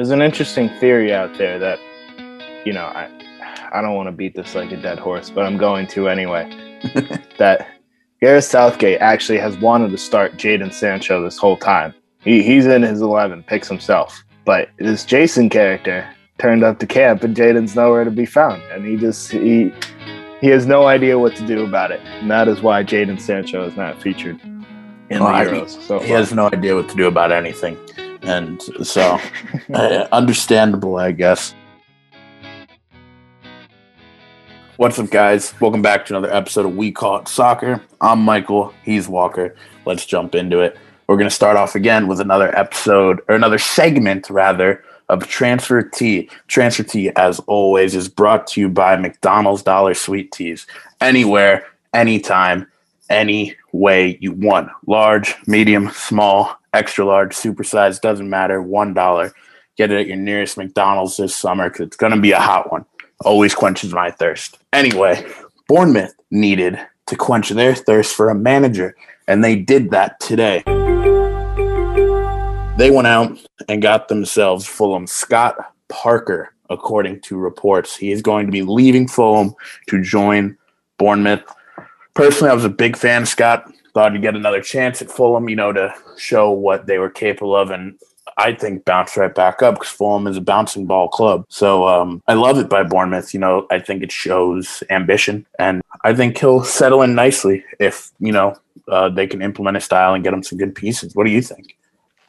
there's an interesting theory out there that, you know, I, I don't want to beat this like a dead horse, but I'm going to anyway. that Gareth Southgate actually has wanted to start Jadon Sancho this whole time. He, he's in his 11, picks himself. But this Jason character turned up to camp and Jadon's nowhere to be found. And he just, he, he has no idea what to do about it. And that is why Jadon Sancho is not featured in well, the Euros. So he has no idea what to do about anything. And so, uh, understandable, I guess. What's up, guys? Welcome back to another episode of We Call It Soccer. I'm Michael. He's Walker. Let's jump into it. We're going to start off again with another episode, or another segment, rather, of Transfer Tea. Transfer Tea, as always, is brought to you by McDonald's Dollar Sweet Teas. Anywhere, anytime, any way you want. Large, medium, small, extra large, super size, doesn't matter. $1. Get it at your nearest McDonald's this summer because it's going to be a hot one. Always quenches my thirst. Anyway, Bournemouth needed to quench their thirst for a manager, and they did that today. They went out and got themselves Fulham Scott Parker, according to reports. He is going to be leaving Fulham to join Bournemouth. Personally, I was a big fan of Scott. Thought he'd get another chance at Fulham, you know, to show what they were capable of. And I think bounce right back up because Fulham is a bouncing ball club. So um, I love it by Bournemouth. You know, I think it shows ambition, and I think he'll settle in nicely if you know uh, they can implement a style and get him some good pieces. What do you think?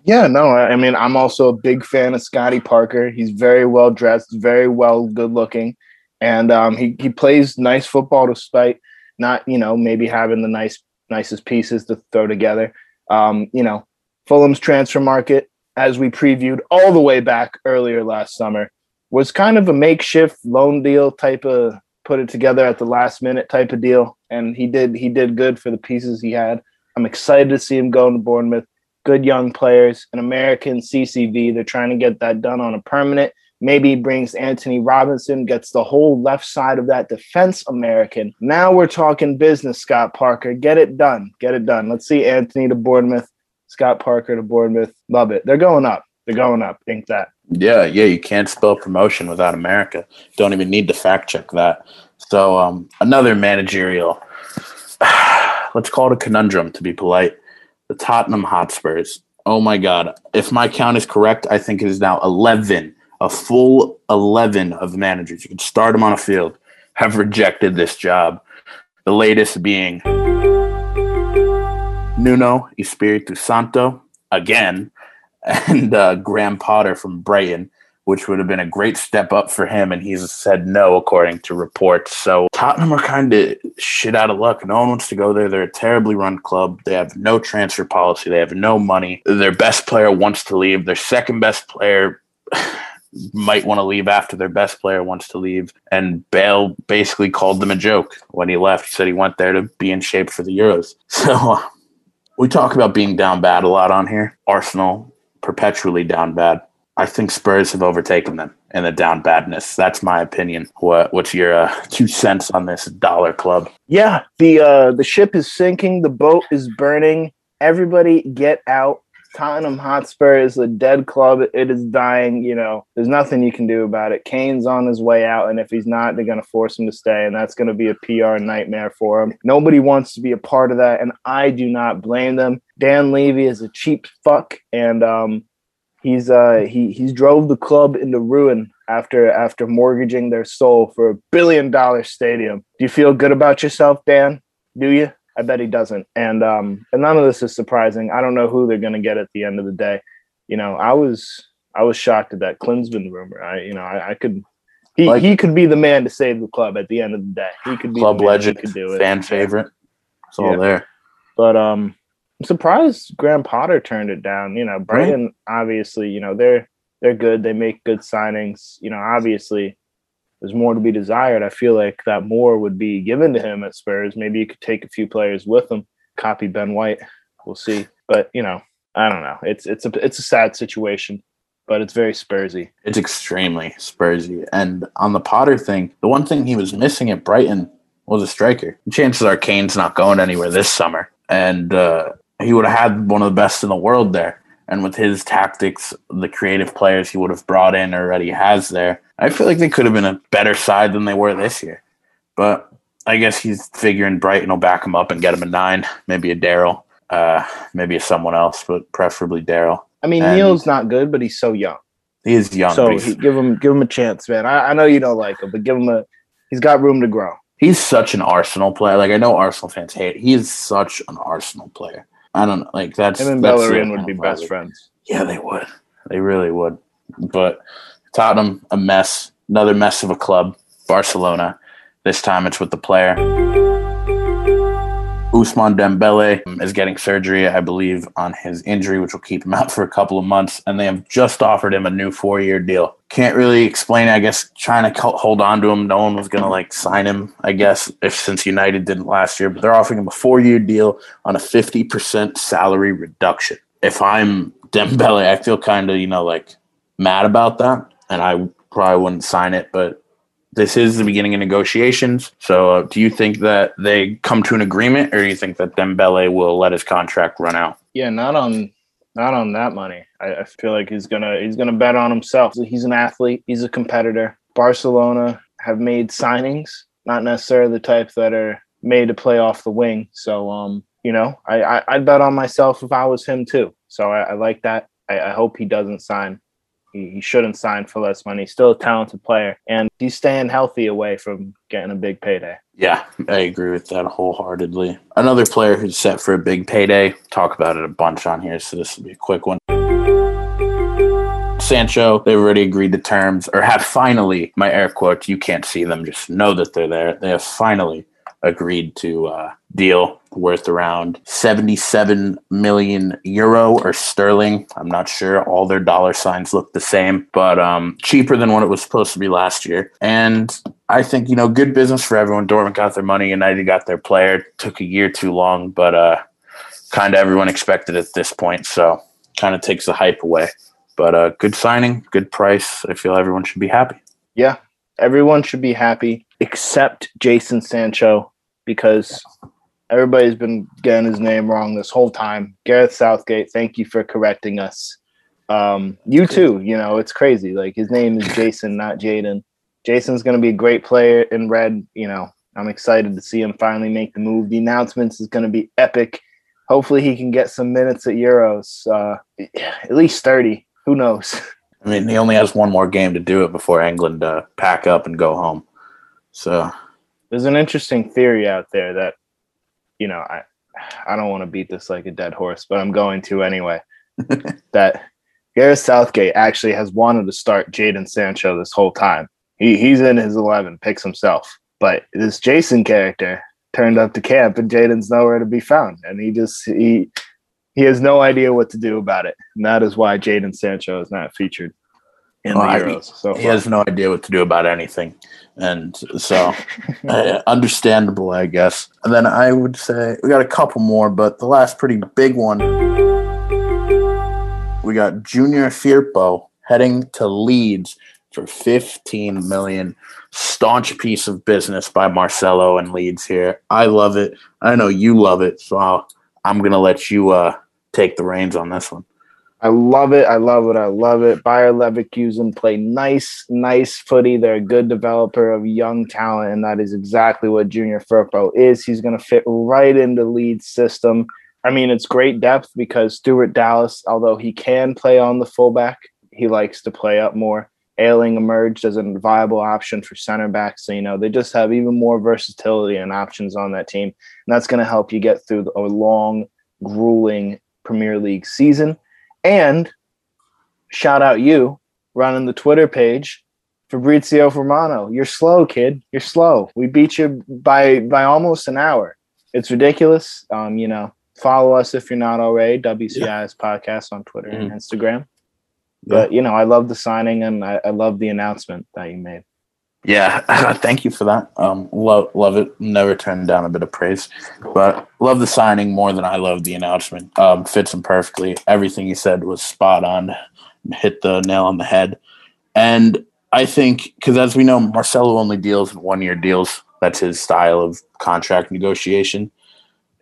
Yeah, no, I mean, I'm also a big fan of Scotty Parker. He's very well dressed, very well good looking, and um, he he plays nice football despite not you know maybe having the nice nicest pieces to throw together. Um, you know, Fulham's transfer market, as we previewed all the way back earlier last summer, was kind of a makeshift loan deal type of put it together at the last minute type of deal, and he did he did good for the pieces he had. I'm excited to see him go to Bournemouth good young players, an American CCV. They're trying to get that done on a permanent. Maybe brings Antonee Robinson, gets the whole left side of that defense American. Now we're talking business, Scott Parker. Get it done. Get it done. Let's see Antonee to Bournemouth, Scott Parker to Bournemouth. Love it. They're going up. They're going up. Think that. Yeah, yeah. You can't spell promotion without America. Don't even need to fact check that. So um, another managerial. Let's call it a conundrum to be polite the Tottenham Hotspurs. Oh my God. If my count is correct, I think it is now 11, a full 11 of managers. You can start them on a field, have rejected this job. The latest being Nuno Espirito Santo again, and uh, Graham Potter from Brighton which would have been a great step up for him. And he's said no, according to reports. So Tottenham are kind of shit out of luck. No one wants to go there. They're a terribly run club. They have no transfer policy. They have no money. Their best player wants to leave. Their second best player might want to leave after their best player wants to leave. And Bale basically called them a joke when he left. He said he went there to be in shape for the Euros. So we talk about being down bad a lot on here. Arsenal perpetually down bad. I think Spurs have overtaken them in the down badness. That's my opinion. What what's your uh, two cents on this dollar club? Yeah, the uh, the ship is sinking. The boat is burning. Everybody get out. Tottenham Hotspur is a dead club. It is dying. You know, there's nothing you can do about it. Kane's on his way out, and if he's not, they're going to force him to stay, and that's going to be a PR nightmare for him. Nobody wants to be a part of that, and I do not blame them. Dan Levy is a cheap fuck, and um, he's uh he he's drove the club into ruin after after mortgaging their soul for a billion dollar stadium. Do you feel good about yourself, Dan? Do you? I bet he doesn't. And um and none of this is surprising. I don't know who they're gonna get at the end of the day. You know, I was I was shocked at that Klinsmann rumor. I you know I, I could he, like, he could be the man to save the club at the end of the day. He could be club legend, could do it. fan favorite. It's all yeah. there. But um I'm surprised Graham Potter turned it down. You know, Brighton right. obviously, you know, they're they're good. They make good signings. You know, obviously there's more to be desired. I feel like that more would be given to him at Spurs. Maybe you could take a few players with him, copy Ben White. We'll see. But, you know, I don't know. It's it's a it's a sad situation, but it's very Spursy. It's extremely Spursy. And on the Potter thing, the one thing he was missing at Brighton was a striker. Chances are Kane's not going anywhere this summer. And uh, he would have had one of the best in the world there. And with his tactics, the creative players he would have brought in already has there, I feel like they could have been a better side than they were this year. But I guess he's figuring Brighton will back him up and get him a nine, maybe a Daryl, uh, maybe a someone else, but preferably Daryl. I mean, And- Neil's not good, but he's so young. He is young. so he, give him give him a chance, man. I, I know you don't like him, but give him a. He's got room to grow. he's such an Arsenal player. Like I know Arsenal fans hate. He's such an Arsenal player. I don't know. Like that's Him and that's Bellerin would be best friends. Yeah, they would. They really would. But Tottenham, a mess. Another mess of a club. Barcelona. This time it's with the player. Ousmane Dembele um, is getting surgery, I believe, on his injury, which will keep him out for a couple of months. And they have just offered him a new four-year deal. Can't really explain. I guess trying to hold on to him. No one was going to like sign him. I guess if since United didn't last year, but they're offering him a four-year deal on a fifty percent salary reduction. If I'm Dembele, I feel kind of you know like mad about that, and I probably wouldn't sign it. But this is the beginning of negotiations. So, uh, do you think that they come to an agreement, or do you think that Dembele will let his contract run out? Yeah, not on not on that money. I, I feel like he's gonna he's gonna bet on himself. He's an athlete. He's a competitor. Barcelona have made signings, not necessarily the type that are made to play off the wing. So, um, you know, I, I I'd bet on myself if I was him too. So I, I like that. I, I hope he doesn't sign. He, he shouldn't sign for less money. He's still a talented player, and he's staying healthy away from getting a big payday. Yeah, I agree with that wholeheartedly. Another player who's set for a big payday. Talk about it a bunch on here, so this will be a quick one. Sancho, they've already agreed to terms, or have finally, my air quotes, you can't see them, just know that they're there. They have finally agreed to uh, deal worth around 77 million euro or sterling. I'm not sure. All their dollar signs look the same, but um, cheaper than what it was supposed to be last year. And I think, you know, good business for everyone. Dortmund got their money, United got their player. Took a year too long, but uh, kind of everyone expected at this point. So kind of takes the hype away. But uh, good signing, good price. I feel everyone should be happy. Yeah, everyone should be happy except Jason Sancho because everybody's been getting his name wrong this whole time. Gareth Southgate, thank you for correcting us. Um, you too, you know, it's crazy. Like his name is Jason, not Jadon. Jason's going to be a great player in red. You know, I'm excited to see him finally make the move. The announcements is going to be epic. Hopefully, he can get some minutes at Euros, uh, at least 30. Who knows? I mean, he only has one more game to do it before England uh, pack up and go home. So there's an interesting theory out there that you know i i don't want to beat this like a dead horse but i'm going to anyway that Gareth Southgate actually has wanted to start Jadon Sancho this whole time. He he's in his eleven, picks himself. But this Jason character turned up to camp and Jadon's nowhere to be found. And he just he he has no idea what to do about it. And that is why Jadon Sancho is not featured in Well, the Euros. So he has no idea what to do about anything. And so, uh, understandable, I guess. And then I would say we got a couple more, but the last pretty big one we got Junior Firpo heading to Leeds for 15 million. Staunch piece of business by Marcelo and Leeds here. I love it. I know you love it. So I'll, I'm going to let you uh, take the reins on this one. I love it. I love it. I love it. Bayer Leverkusen play nice, nice footy. They're a good developer of young talent, and that is exactly what Junior Firpo is. He's going to fit right into the Leeds' system. I mean, it's great depth because Stuart Dallas, although he can play on the fullback, he likes to play up more. Ayling emerged as a viable option for center back. So, you know, they just have even more versatility and options on that team. And that's going to help you get through a long, grueling Premier League season. And shout out you running the Twitter page, Fabrizio Romano. You're slow, kid. You're slow. We beat you by by almost an hour. It's ridiculous. Um, you know, follow us if you're not already. WCIS podcast on Twitter and Instagram. But you know, I love the signing and I, I love the announcement that you made. Yeah, thank you for that. Um, love love it. Never turn down a bit of praise, but love the signing more than I love the announcement. Um, fits him perfectly. Everything he said was spot on. Hit the nail on the head. And I think because as we know, Marcelo only deals in one year deals. That's his style of contract negotiation.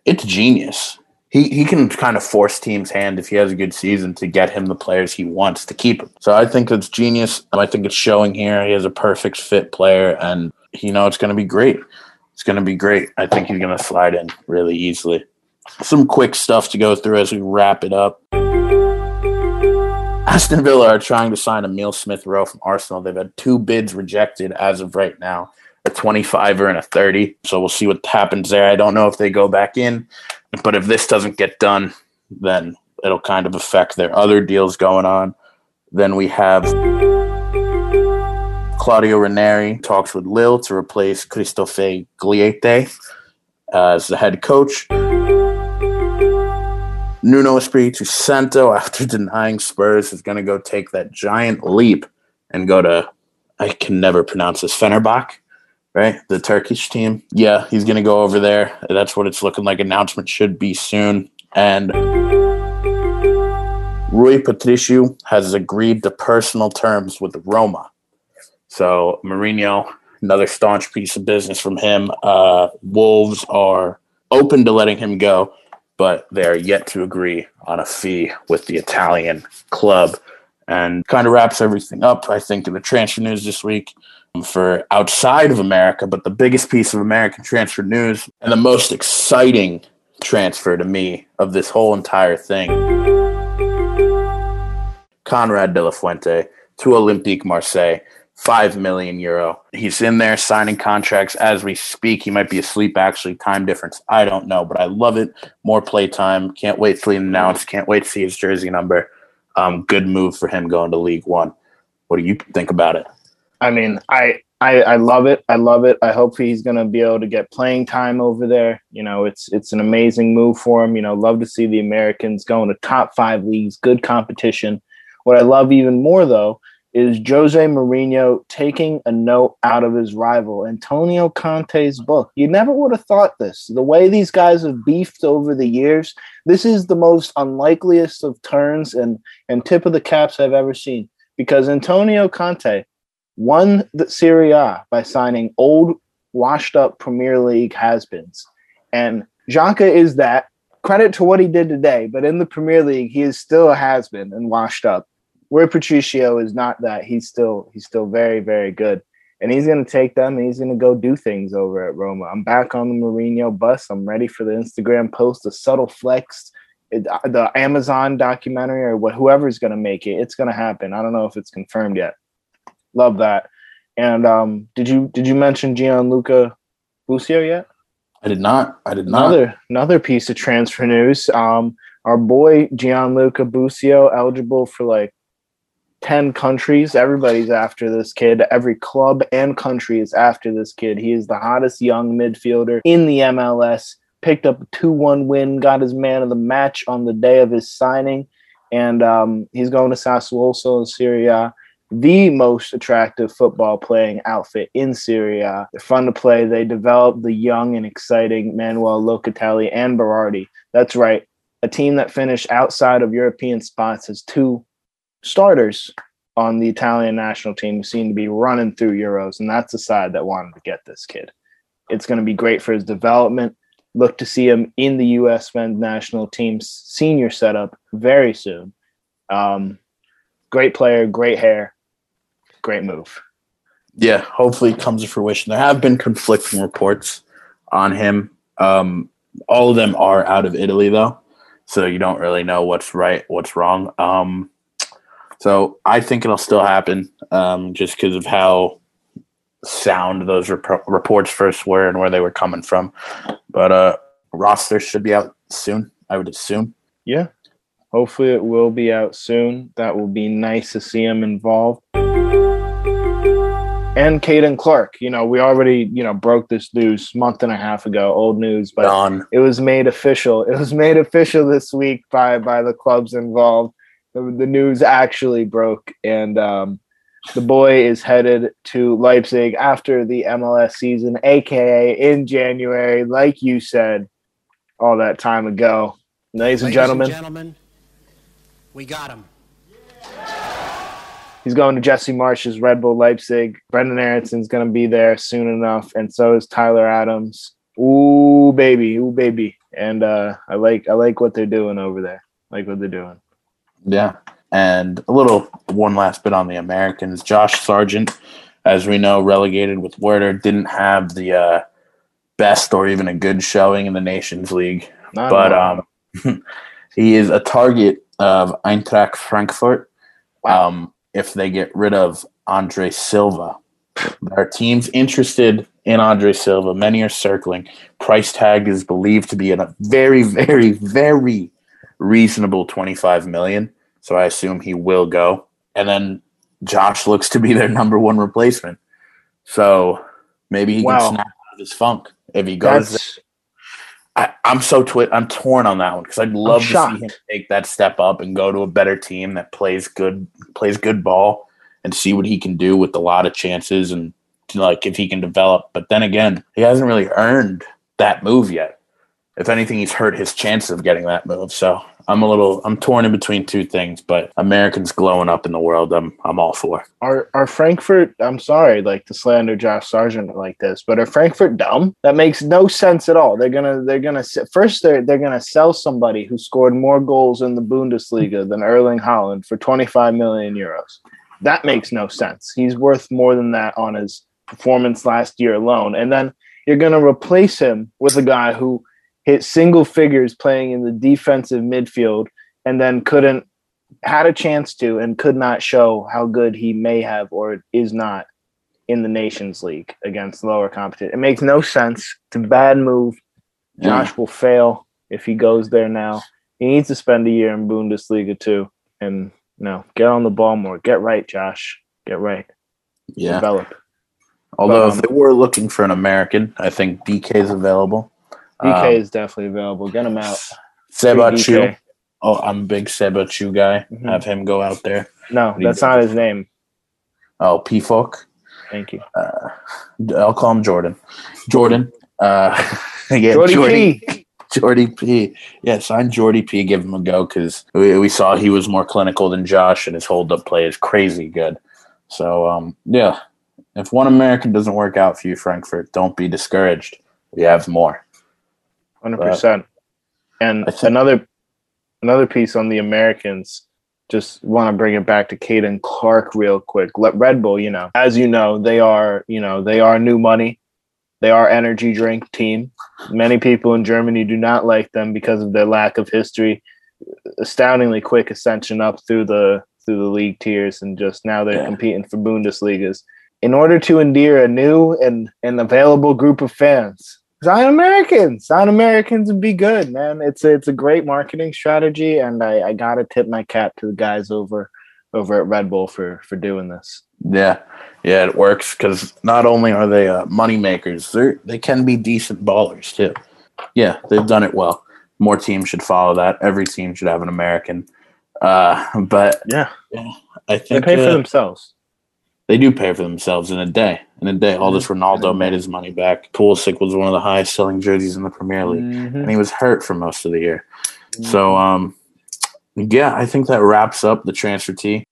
It's genius. He, he can kind of force teams' hand if he has a good season to get him the players he wants to keep him. So I think it's genius. I think it's showing here. He has a perfect fit player, and you know it's going to be great. It's going to be great. I think he's going to slide in really easily. Some quick stuff to go through as we wrap it up. Aston Villa are trying to sign Emile Smith Rowe from Arsenal. They've had two bids rejected as of right now a 25 or and a 30. So we'll see what happens there. I don't know if they go back in, but if this doesn't get done, then it'll kind of affect their other deals going on. Then we have Claudio Ranieri talks with Lille to replace Christophe Galtier as the head coach. Nuno Espirito Santo, after denying Spurs, is going to go take that giant leap and go to, I can never pronounce this, Fenerbahce, right? The Turkish team. Yeah, he's going to go over there. That's what it's looking like. Announcement should be soon. And Rui Patricio has agreed to personal terms with Roma. So Mourinho, another staunch piece of business from him. Uh, Wolves are open to letting him go but they are yet to agree on a fee with the Italian club. And kind of wraps everything up, I think, in the transfer news this week for outside of America. But the biggest piece of American transfer news and the most exciting transfer to me of this whole entire thing Konrad de la Fuente to Olympique Marseille 5 million euro. He's in there signing contracts as we speak. He might be asleep, actually. Time difference. I don't know, but I love it. More play time. Can't wait till he announced. Can't wait to see his jersey number. Um, good move for him going to League One. What do you think about it? I mean, I I, I love it. I love it. I hope he's going to be able to get playing time over there. You know, it's it's an amazing move for him. You know, love to see the Americans going to top five leagues, good competition. What I love even more though is Jose Mourinho taking a note out of his rival, Antonio Conte's book. You never would have thought this. The way these guys have beefed over the years, this is the most unlikeliest of turns and, and tip of the caps I've ever seen. Because Antonio Conte won the Serie A by signing old, washed up Premier League has beens. And Xhaka is that. Credit to what he did today, but in the Premier League, he is still a has been and washed up where Patricio is not that. He's still he's still very very good, and he's to take them and he's to go do things over at Roma. I'm back on the Mourinho bus. I'm ready for the Instagram post, the subtle flex, the Amazon documentary, or whoever's to make it. It's to happen. I don't know if it's confirmed yet. Love that. And um, did you did you mention Gianluca Busio yet? I did not. I did not. Another another piece of transfer news. Um, our boy Gianluca Busio eligible for like 10 countries. Everybody's after this kid. Every club and country is after this kid. He is the hottest young midfielder in the MLS. Picked up a 2 1 win, got his man of the match on the day of his signing. And um, he's going to Sassuolo in Serie A, the most attractive football playing outfit in Serie A. They're fun to play. They developed the young and exciting Manuel Locatelli and Berardi. That's right. A team that finished outside of European spots has two starters on the Italian national team who seem to be running through Euros, and that's the side that wanted to get this kid. It's going to be great for his development. Look to see him in the U.S. men's national team's senior setup very soon. Um, great player, great hair, great move. Yeah, hopefully it comes to fruition. There have been conflicting reports on him. Um, all of them are out of Italy, though, so you don't really know what's right, what's wrong. Um, so I think it'll still happen um, just because of how sound those rep- reports first were and where they were coming from. But uh, roster should be out soon, I would assume. Yeah. Hopefully it will be out soon. That will be nice to see him involved. And Caden Clark, you know, we already, you know, broke this news month and a half ago, old news, but Gone. it was made official. It was made official this week by by the clubs involved the, the news actually broke, and um, the boy is headed to Leipzig after the MLS season, aka in January, like you said all that time ago. Ladies, Ladies and, gentlemen, and gentlemen, we got him. He's going to Jesse Marsch's Red Bull Leipzig. Brenden Aaronson's going to be there soon enough, and so is Tyler Adams. Ooh, baby, ooh, baby, and uh, I like I like what they're doing over there. I like what they're doing. Yeah. And a little one last bit on the Americans. Josh Sargent, as we know, relegated with Werder, didn't have the uh, best or even a good showing in the Nations League. Not but um, he is a target of Eintracht Frankfurt. Wow. Um, if they get rid of Andre Silva, there are teams interested in Andre Silva. Many are circling. Price tag is believed to be in a very, very, very reasonable 25 million. So I assume he will go. And then Josh looks to be their number one replacement. So maybe he Wow. can snap out of his funk if he goes. That's I, I'm so twi- I'm torn on that one because I'd love to see him take that step up and go to a better team that plays good plays good ball and see what he can do with a lot of chances and like if he can develop. But then again, he hasn't really earned that move yet. If anything, he's hurt his chances of getting that move. So I'm a little I'm torn in between two things. But Americans glowing up in the world, I'm I'm all for. are are Frankfurt. I'm sorry, like to slander Josh Sargent like this, but are Frankfurt dumb? That makes no sense at all. They're gonna they're gonna first they're they're gonna sell somebody who scored more goals in the Bundesliga than Erling Haaland for 25 million euros. That makes no sense. He's worth more than that on his performance last year alone, and then you're gonna replace him with a guy who hit single figures playing in the defensive midfield and then couldn't had a chance to and could not show how good he may have or is not in the Nations League against lower competition. It makes no sense. It's a bad move. Josh will fail if he goes there now. He needs to spend a year in Bundesliga too. And no, get on the ball more. Get right, Josh. Get right. Yeah. Develop. Although But, um, if they were looking for an American, I think Dike is available. Dike Um, is definitely available. Get him out. Siebatcheu. Oh, I'm a big Siebatcheu guy. Mhm. Have him go out there. No, that's not his name. Oh, Pefok. Thank you. I'll call him Jordan. Jordan. Uh, yeah, Jordy Jordy, P. Jordy P. Yeah, sign Jordy P. Give him a go because we, we saw he was more clinical than Josh, and his hold up play is crazy good. So, um, yeah, if one American doesn't work out for you, Frankfurt, don't be discouraged. We have more. Hundred percent. And think- another another piece on the Americans. Just want to bring it back to Caden Clark real quick. Let Red Bull, you know, as you know, they are, you know, they are new money. They are energy drink team. Many people in Germany do not like them because of their lack of history. Astoundingly quick ascension up through the through the league tiers, and just now they're Yeah. competing for Bundesligas. In order to endear a new and, and available group of fans, sign Americans. Sign Americans and be good, man. It's a, it's a great marketing strategy, and I, I gotta tip my cap to the guys over over at Red Bull for for doing this. Yeah, yeah, it works because not only are they uh, money makers, they they can be decent ballers too. Yeah, they've done it well. More teams should follow that. Every team should have an American. Uh, but Yeah, yeah, I they think pay for uh, themselves. They do pay for themselves in a day. In a day, all this Ronaldo made his money back. Pulisic was one of the highest selling jerseys in the Premier League, Mhm. and he was hurt for most of the year. So, um, yeah, I think that wraps up the transfer tea.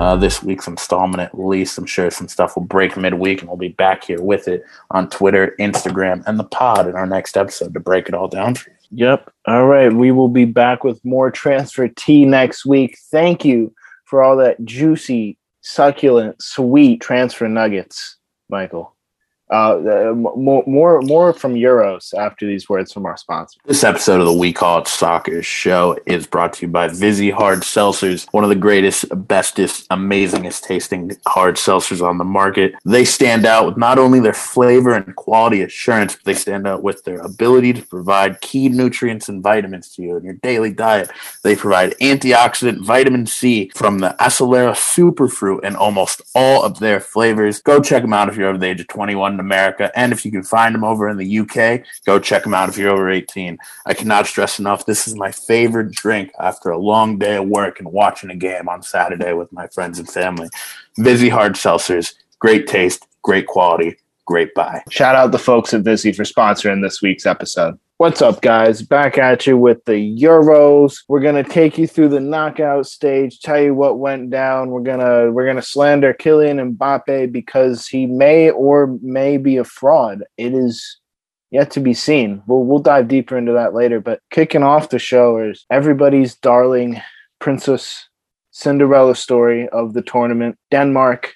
Uh, this week's installment, at least. I'm sure some stuff will break midweek, and we'll be back here with it on Twitter, Instagram, and the pod in our next episode to break it all down for you. Yep. All right. We will be back with more transfer tea next week. Thank you for all that juicy, succulent, sweet transfer nuggets, Michael. Uh, uh, more, more, more from Euros after these words from our sponsor. This episode of the We Call It Soccer show is brought to you by Vizzy Hard Seltzers, one of the greatest, bestest, amazingest tasting hard seltzers on the market. They stand out with not only their flavor and quality assurance, but they stand out with their ability to provide key nutrients and vitamins to you in your daily diet. They provide antioxidant vitamin C from the Acerola Superfruit and almost all of their flavors. Go check them out if you're over the age of 21 in America. And if you can find them over in the UK, go check them out if you're over 18. I cannot stress enough, this is my favorite drink after a long day of work and watching a game on Saturday with my friends and family. Vizzy Hard Seltzers, great taste, great quality, great buy. Shout out the folks at Vizzy for sponsoring this week's episode. What's up, guys? Back at you with the Euros. We're gonna take you through the knockout stage, tell you what went down. We're gonna we're gonna slander Kylian Mbappe because he may or may be a fraud. It is yet to be seen. We'll we'll dive deeper into that later. But kicking off the show is everybody's darling Princess Cinderella story of the tournament. Denmark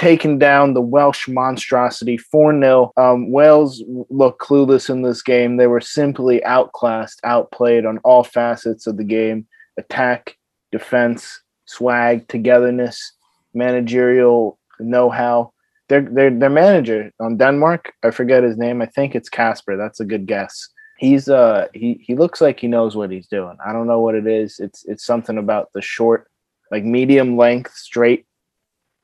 taking down the Welsh monstrosity 4 0. Um, Wales looked clueless in this game. They were simply outclassed, outplayed on all facets of the game attack, defense, swag, togetherness, managerial know how. Their, their, their manager on Denmark, I forget his name. I think it's Kasper. That's a good guess. He's uh he he looks like he knows what he's doing. I don't know what it is. It's it's something about the short, like medium length, straight,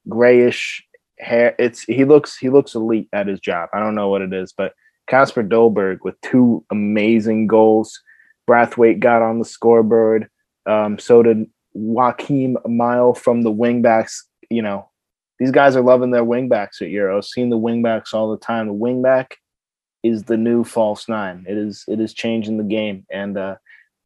grayish hair. It's he looks he looks elite at his job. I don't know what it is, but Kasper Dolberg with two amazing goals. Braithwaite got on the scoreboard. Um, so did Joakim Maehle from the wingbacks. You know, these guys are loving their wingbacks at Euro. Seeing the wingbacks all the time. The wingback is the new false nine. It is it is changing the game, and uh,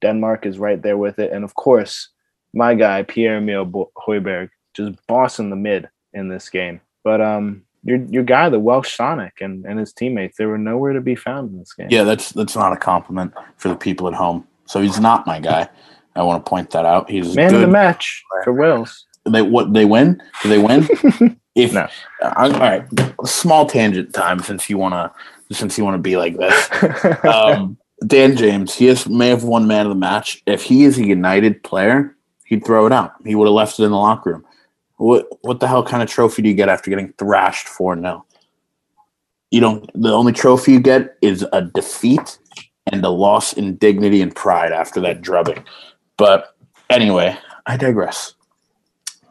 Denmark is right there with it. And of course, my guy Pierre Emile Højbjerg just bossing the mid in this game. But um, your your guy, the Welsh Sonic, and, and his teammates, they were nowhere to be found in this game. Yeah, that's that's not a compliment for the people at home. So he's not my guy. I want to point that out. He's man of the match for Wales. They what they win? Do they win? if no. all right, small tangent time since you want to since you want to be like this. Um, Dan James, he has, may have won man of the match. If he is a United player, he'd throw it out. He would have left it in the locker room. What what the hell kind of trophy do you get after getting thrashed 4 0? You don't the only trophy you get is a defeat and a loss in dignity and pride after that drubbing. But anyway, I digress.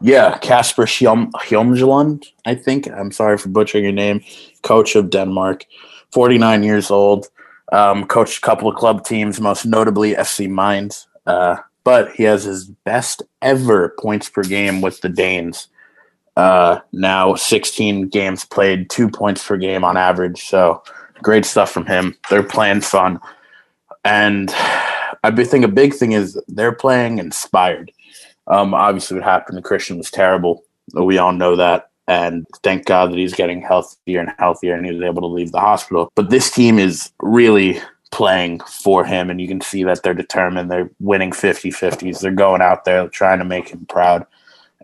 Yeah, Kasper Hjulmand, I think. I'm sorry for butchering your name. Coach of Denmark, 49 years old. Um, coached a couple of club teams, most notably FC Mainz. Uh, but he has his best ever points per game with the Danes. Uh, now 16 games played, two points per game on average. So great stuff from him. They're playing fun. And I think a big thing is they're playing inspired. Um, obviously, what happened to Christian was terrible. We all know that. And thank God that he's getting healthier and healthier and he was able to leave the hospital. But this team is really playing for him and you can see that they're determined. They're winning 50-50s they're going out there trying to make him proud.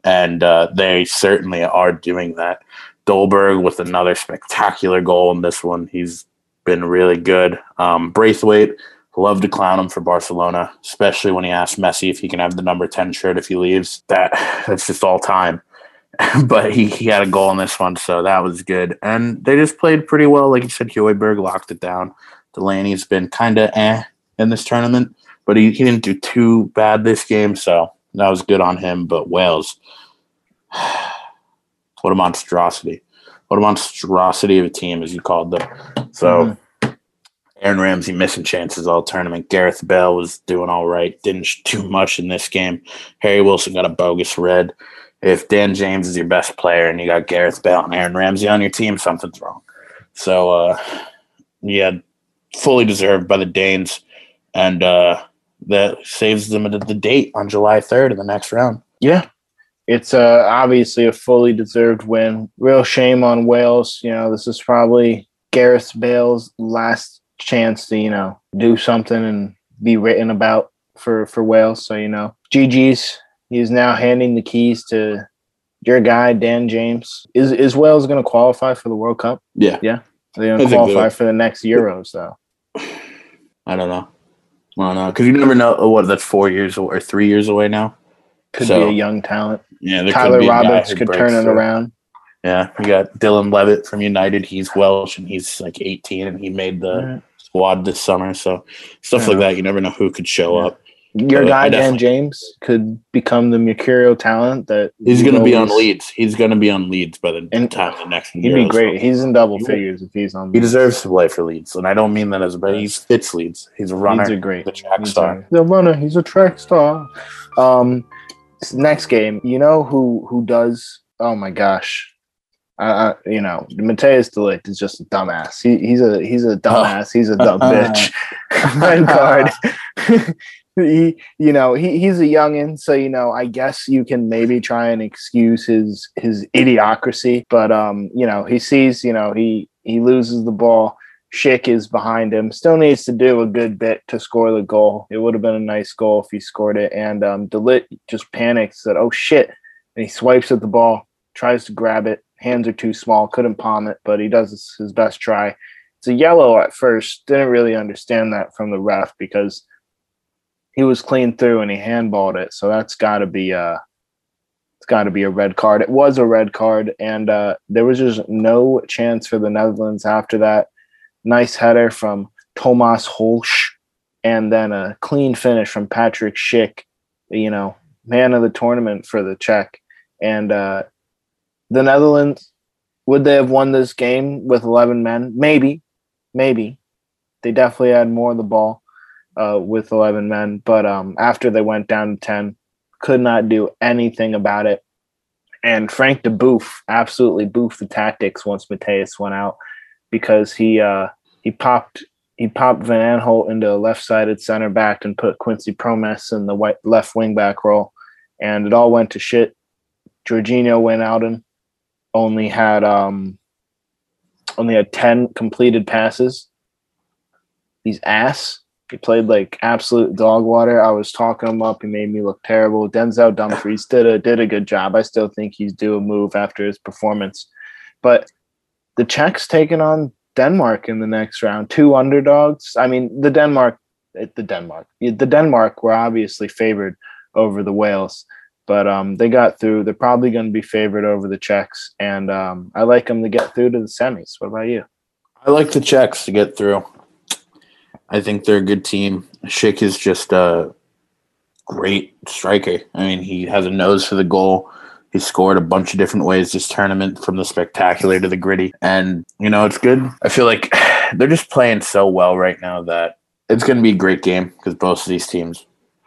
And uh, they certainly are doing that. Dolberg with another spectacular goal in this one. He's been really good. Um, braithwaite love to clown him for barcelona especially when he asked messi if he can have the number 10 shirt if he leaves. That that's just all time. But he, he had a goal in this one so that was good. And they just played pretty well. Like you said Højbjerg locked it down Delaney's been kind of eh in this tournament, but he, he didn't do too bad this game, so that was good on him. But Wales, what a monstrosity. What a monstrosity of a team, as you called them. So, mm-hmm. Aaron Ramsey missing chances all tournament. Gareth Bale was doing all right. Didn't do much in this game. Harry Wilson got a bogus red. If Dan James is your best player and you got Gareth Bale and Aaron Ramsey on your team, something's wrong. So, uh, yeah, fully deserved by the Danes, and uh, that saves them the date on July 3rd in the next round. Yeah, it's uh, obviously a fully deserved win. Real shame on Wales. You know, this is probably Gareth Bale's last chance to you know do something and be written about for for Wales. So you know, GG's. He's now handing the keys to your guy Dan James. Is is Wales going to qualify for the World Cup? Yeah, yeah. They're going to qualify for the next Euros, though. I don't know. I don't know because you never know oh, what that's four years or three years away now. Could so, be a young talent. Yeah, Tyler Roberts could turn it around. Yeah, we got Dylan Levitt from United. He's Welsh and he's like 18 and he made the squad this summer. So stuff yeah. like that, you never know who could show yeah. up. Your but guy Dan James could become the Mercurial talent that he's going to be on Leeds. He's going to be on Leeds by the and time the next. He'd be great. So. He's in double he figures if he's on. He deserves to play for Leeds, and I don't mean that as a but he fits Leeds. He's a runner. He's a great. The track he's star. The runner. He's a track star. Um, next game, you know who who does? Oh my gosh, Uh, you know, Matthijs de Ligt is just a dumbass. He, he's a he's a dumbass. He's a dumb bitch. Red card. He, you know, he, he's a youngin, so you know, I guess you can maybe try and excuse his his idiocracy, but um, you know, he sees, you know, he he loses the ball. Schick is behind him. Still needs to do a good bit to score the goal. It would have been a nice goal if he scored it. And um, de Ligt just panics, said, "Oh shit!" And he swipes at the ball, tries to grab it. Hands are too small, couldn't palm it, but he does his best try. It's a yellow at first. Didn't really understand that from the ref because he was clean through and he handballed it. So that's got to be a it's got to be a red card. It was a red card, and uh, there was just no chance for the Netherlands after that. Nice header from Tomáš Holeš, and then a clean finish from Patrick Schick. You know, man of the tournament for the Czech, and uh, the Netherlands. Would they have won this game with eleven men? Maybe, maybe. They definitely had more of the ball uh, with 11 men. But um, after they went down to 10, could not do anything about it. And Frank de Boef absolutely boofed the tactics once Matthijs went out because he uh, he popped he popped Van Aanholt into a left-sided center back and put Quincy Promes in the white left wing back role, and it all went to shit. Jorginho went out and only had um only had ten completed passes. He's ass. He played like absolute dog water. I was talking him up. He made me look terrible. Denzel Dumfries did a did a good job. I still think he's due a move after his performance. But the Czechs taking on Denmark in the next round, two underdogs. I mean, the Denmark, the Denmark, the Denmark were obviously favored over the Wales, but um, they got through. They're probably going to be favored over the Czechs, and um, I like them to get through to the semis. What about you? I like the Czechs to get through. I think they're a good team. Schick is just a great striker. I mean, he has a nose for the goal. He scored a bunch of different ways this tournament, from the spectacular to the gritty. And, you know, it's good. I feel like they're just playing so well right now that it's going to be a great game because both of these teams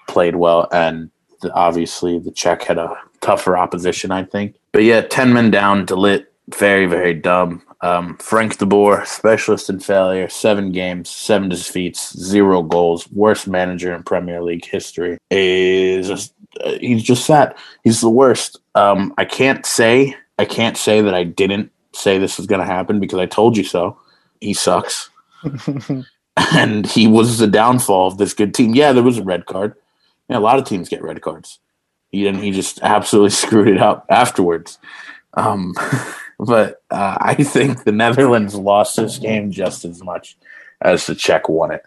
played well. And the, obviously, the Czech had a tougher opposition, I think. But yeah, 10 men down, de Ligt, very, very dumb. Um, Frank de Boer, specialist in failure, seven games, seven defeats, zero goals, worst manager in Premier League history. Is just, uh, he's just that he's the worst. Um, I can't say I can't say that I didn't say this was going to happen because I told you so. He sucks, and he was the downfall of this good team. Yeah, there was a red card. Yeah, a lot of teams get red cards. He didn't. He just absolutely screwed it up afterwards. Um, but uh, I think the Netherlands lost this game just as much as the Czech won it.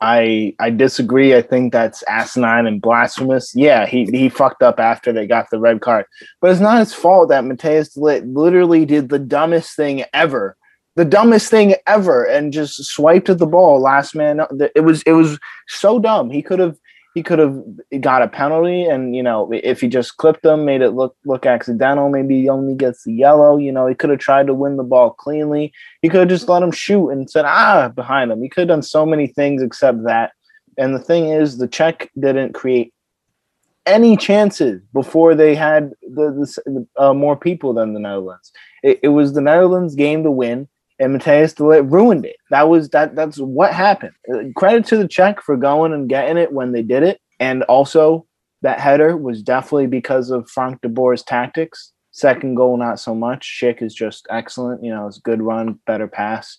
I I disagree. I think that's asinine and blasphemous. Yeah, he he fucked up after they got the red card, but it's not his fault that Matthijs literally did the dumbest thing ever, the dumbest thing ever, and just swiped at the ball last man. It was it was so dumb. He could have he could have got a penalty and you know if he just clipped them made it look look accidental maybe he only gets the yellow you know he could have tried to win the ball cleanly. He could have just let him shoot and said ah behind him. He could have done so many things except that. And the thing is the czech didn't create any chances before they had the, the uh, more people than the netherlands. It, it was the netherlands game to win and Matthijs de Ligt ruined it. That was that. That's what happened. Uh, credit to the Czech for going and getting it when they did it, and also that header was definitely because of Frank de Boer's tactics. Second goal, not so much. Schick is just excellent. You know, it's good run, better pass,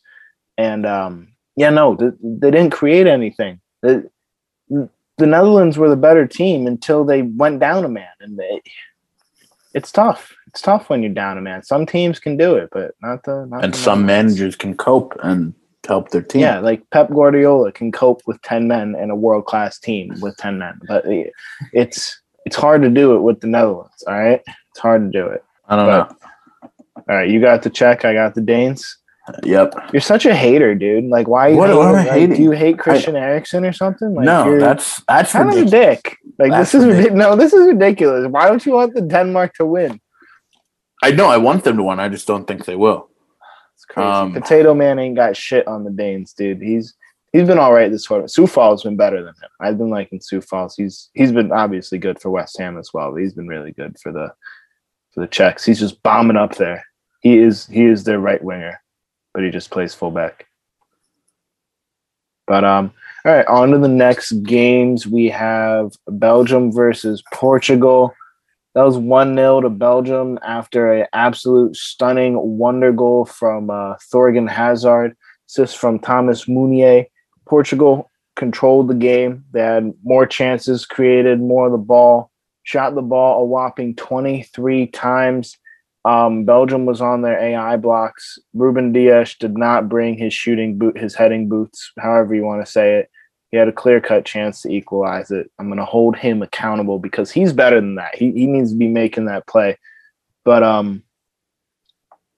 and um, yeah, no, they, they didn't create anything. The Netherlands were the better team until they went down a man, and they it's tough. It's tough when you're down a man. Some teams can do it, but not the. Not and the some managers can cope and help their team. Yeah, like Pep Guardiola can cope with ten men and a world class team with ten men, but it's it's hard to do it with the Netherlands. All right, it's hard to do it. I don't but, know. All right, you got the Czech. I got the Danes. Yep. You're such a hater, dude. Like, why? Are you what, hating, what am I like, hating? Do you hate Christian I, Eriksen or something? Like, no, that's that's kind of a dick. Like, that's this is ridiculous. no, this is ridiculous. Why don't you want the Denmark to win? I know I want them to win. I just don't think they will. It's crazy. Um, Potato Man ain't got shit on the Danes, dude. He's he's been all right this tournament. Coufal's been better than him. I've been liking Coufal. He's he's been obviously good for West Ham as well, but he's been really good for the for the Czechs. He's just bombing up there. he is he is their right winger, but he just plays fullback. But um, all right, on to the next games. We have Belgium versus Portugal. That was 1 0 to Belgium after an absolute stunning wonder goal from uh, Thorgan Hazard, assist from Thomas Meunier. Portugal controlled the game. They had more chances, created more of the ball, shot the ball a whopping 23 times. Um, Belgium was on their AI blocks. Ruben Dias did not bring his shooting boot, his heading boots, however you want to say it. He had a clear cut chance to equalize it. I'm going to hold him accountable because he's better than that. He, he needs to be making that play. But um,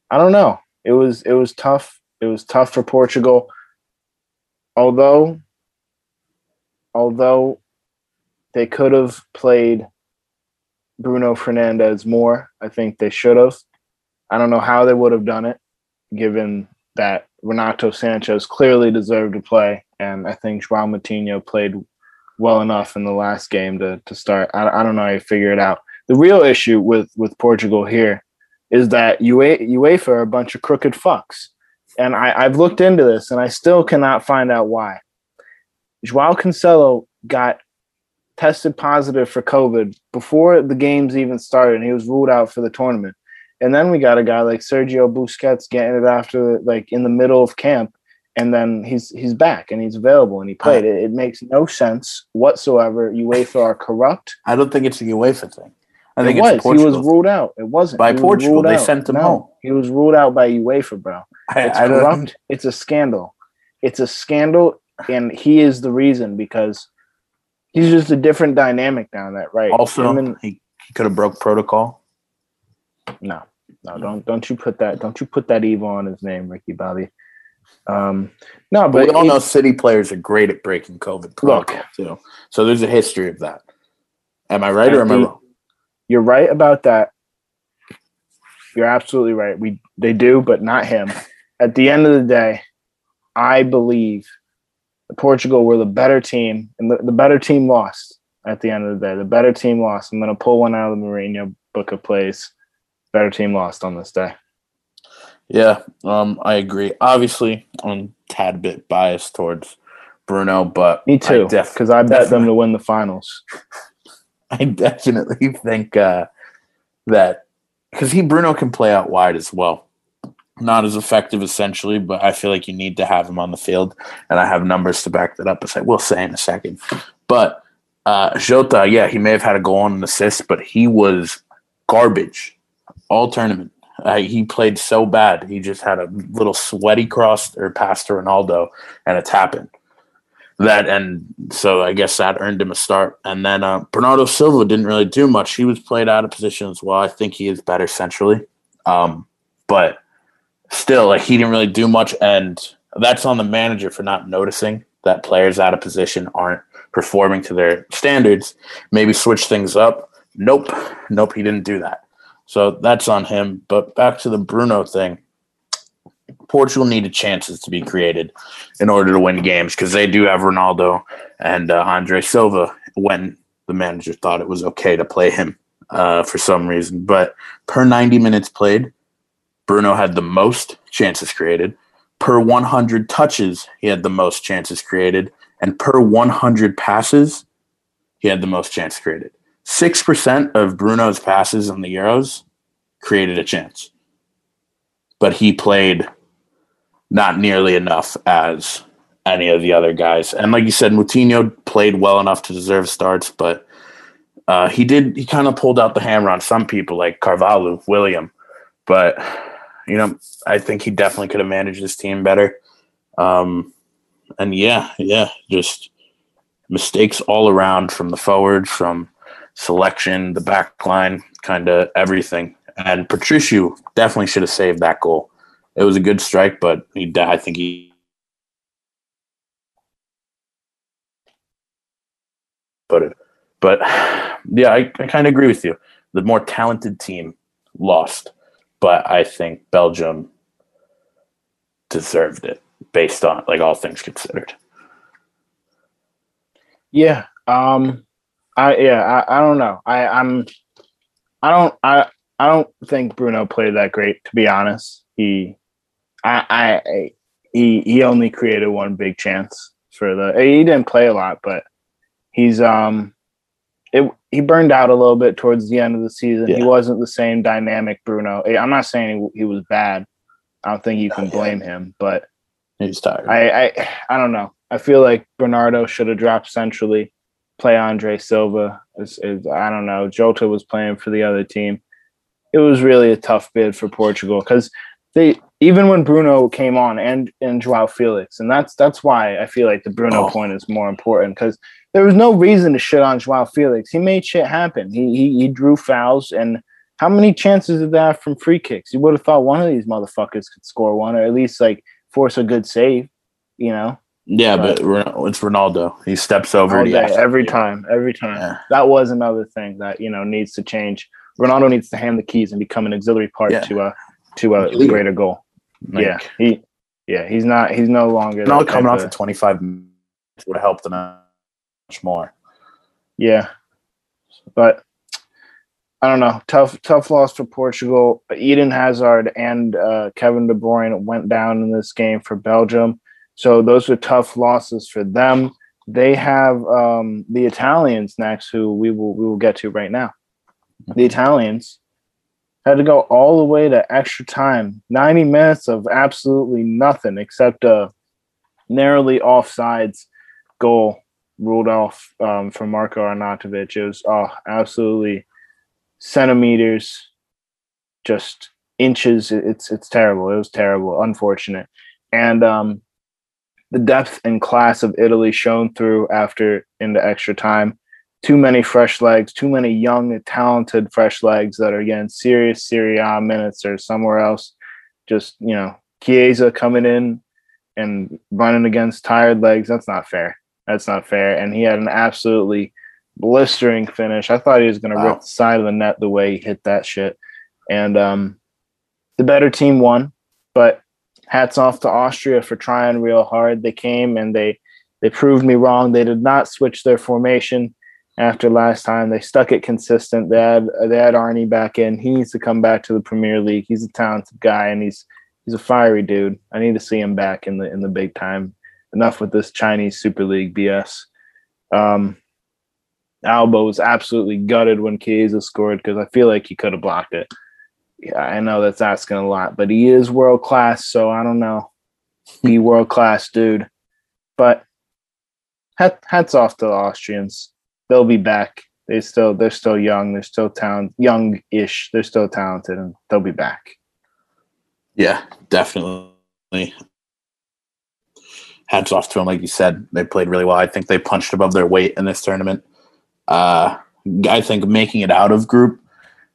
I don't know. It was it was tough. It was tough for Portugal. Although, although they could have played Bruno Fernandes more. I think they should have. I don't know how they would have done it, given that Renato Sanches clearly deserved to play, and I think Joao Moutinho played well enough in the last game to to start. I, I don't know how you figure it out. The real issue with with Portugal here is that UEFA are a bunch of crooked fucks, and I, I've looked into this and I still cannot find out why. Joao Cancelo got tested positive for COVID before the games even started, and he was ruled out for the tournament. And then we got a guy like Sergio Busquets getting it after like in the middle of camp, and then he's he's back and he's available and he played. It, it makes no sense whatsoever. UEFA are corrupt. I don't think it's a UEFA thing. I think it was. He was ruled out. It wasn't by Portugal. They out. sent him no, home. He was ruled out by UEFA, bro. It's I, I corrupt. It's a scandal. It's a scandal, and he is the reason because he's just a different dynamic down that right. Also, and, he, he could have broke protocol. No, no, don't don't you put that don't you put that evil on his name, Ricky Bobby. Um, no, but, but we all know City players are great at breaking COVID protocol look, too. So there's a history of that. Am I right or am I wrong? You're right about that. You're absolutely right. We they do, but not him. At the end of the day, I believe Portugal were the better team, and the, the better team lost at the end of the day. The better team lost. I'm going to pull one out of the Mourinho book of plays. Better team lost on this day. Yeah, um, I agree. Obviously, I'm a tad bit biased towards Bruno, but me too, because I, def- I bet them to win the finals. I definitely think uh, that because he Bruno can play out wide as well not as effective essentially, but I feel like you need to have him on the field, and I have numbers to back that up, as I will say in a second. But uh, Jota, yeah, he may have had a goal and an assist, but he was garbage all tournament. Uh, he played so bad. He just had a little sweaty cross or pass to Ronaldo and a happened. That and so I guess that earned him a start. And then uh, Bernardo Silva didn't really do much. He was played out of position as well. I think he is better centrally, um, but still, like he didn't really do much, and that's on the manager for not noticing that players out of position aren't performing to their standards. Maybe switch things up. Nope, nope, he didn't do that. So that's on him. But back to the Bruno thing. Portugal needed chances to be created in order to win games because they do have Ronaldo and uh, Andre Silva when the manager thought it was okay to play him uh, for some reason. But per 90 minutes played, Bruno had the most chances created. Per 100 touches, he had the most chances created. And per 100 passes, he had the most chances created. 6% of Bruno's passes in the Euros created a chance. But he played not nearly enough as any of the other guys. And like you said, Moutinho played well enough to deserve starts, but uh, he did, he kind of pulled out the hammer on some people like Carvalho, William. But you know, I think he definitely could have managed his team better. Um, and yeah, yeah, just mistakes all around from the forward, from selection, the back line, kind of everything. And Patricio definitely should have saved that goal. It was a good strike, but he, I think he. Put it, but yeah, I, I kind of agree with you. The more talented team lost but I think Belgium deserved it based on like all things considered. Yeah. Um I yeah, I, I don't know. I, I'm I don't I I don't think Bruno played that great, to be honest. He, I, I, he, he only created one big chance for the. He didn't play a lot, but he's um, it. He burned out a little bit towards the end of the season. He wasn't the same dynamic Bruno. I'm not saying he, he was bad. I don't think you can yeah. blame him, but He's tired. I, I, I don't know. I feel like Bernardo should have dropped centrally, play Andre Silva. Is, is, I don't know. Jota was playing for the other team. It was really a tough bid for Portugal because they even when Bruno came on and and Joao Felix, and that's that's why I feel like the Bruno Oh. point is more important because there was no reason to shit on Joao Felix. He made shit happen. He he, he drew fouls and. How many chances did that have from free kicks? You would have thought one of these motherfuckers could score one, or at least like force a good save. You know, yeah, but- but it's Ronaldo. He steps over all the day, action. every time, every time. Yeah. That was another thing that you know needs to change. Ronaldo needs to hand the keys and become an auxiliary part Yeah. to a to a Leader. greater goal. Like, yeah, he, yeah, he's not. He's no longer. Ronaldo that coming off of- for 25 minutes would have helped them much more. Yeah, but I don't know. Tough, tough loss for Portugal. Eden Hazard and uh, Kevin De Bruyne went down in this game for Belgium, so those are tough losses for them. They have um, the Italians next, who we will we will get to right now. The Italians had to go all the way to extra time, ninety minutes of absolutely nothing except a narrowly offsides goal ruled off um, from Marco Arnautovic. It was oh, absolutely centimeters, just inches. It's it's terrible. It was terrible, unfortunate, and um, the depth and class of Italy shone through after into extra time. Too many fresh legs, too many young, talented fresh legs that are getting serious Serie A minutes or somewhere else. Just you know, Chiesa coming in and running against tired legs. That's not fair. That's not fair. And he had an absolutely blistering finish. I thought he was going to Wow. rip the side of the net the way he hit that shit. And um, the better team won, but hats off to Austria for trying real hard. They came and they they proved me wrong. They did not switch their formation after last time. They stuck it consistent. They had they had Arnie back in. He needs to come back to the Premier League. He's a talented guy and he's he's a fiery dude. I need to see him back in the in the big time. Enough with this Chinese Super League BS. Um, Alaba was absolutely gutted when Chiesa scored because I feel like he could have blocked it. I know that's asking a lot, but he is world class, so I don't know. Be world class, dude. But hat, hats off to the Austrians. They'll be back. They still they're still young. They're still talent young-ish. They're still talented, and they'll be back. Yeah, definitely. Hats off to them, like you said. They played really well. I think they punched above their weight in this tournament. Uh, I think making it out of group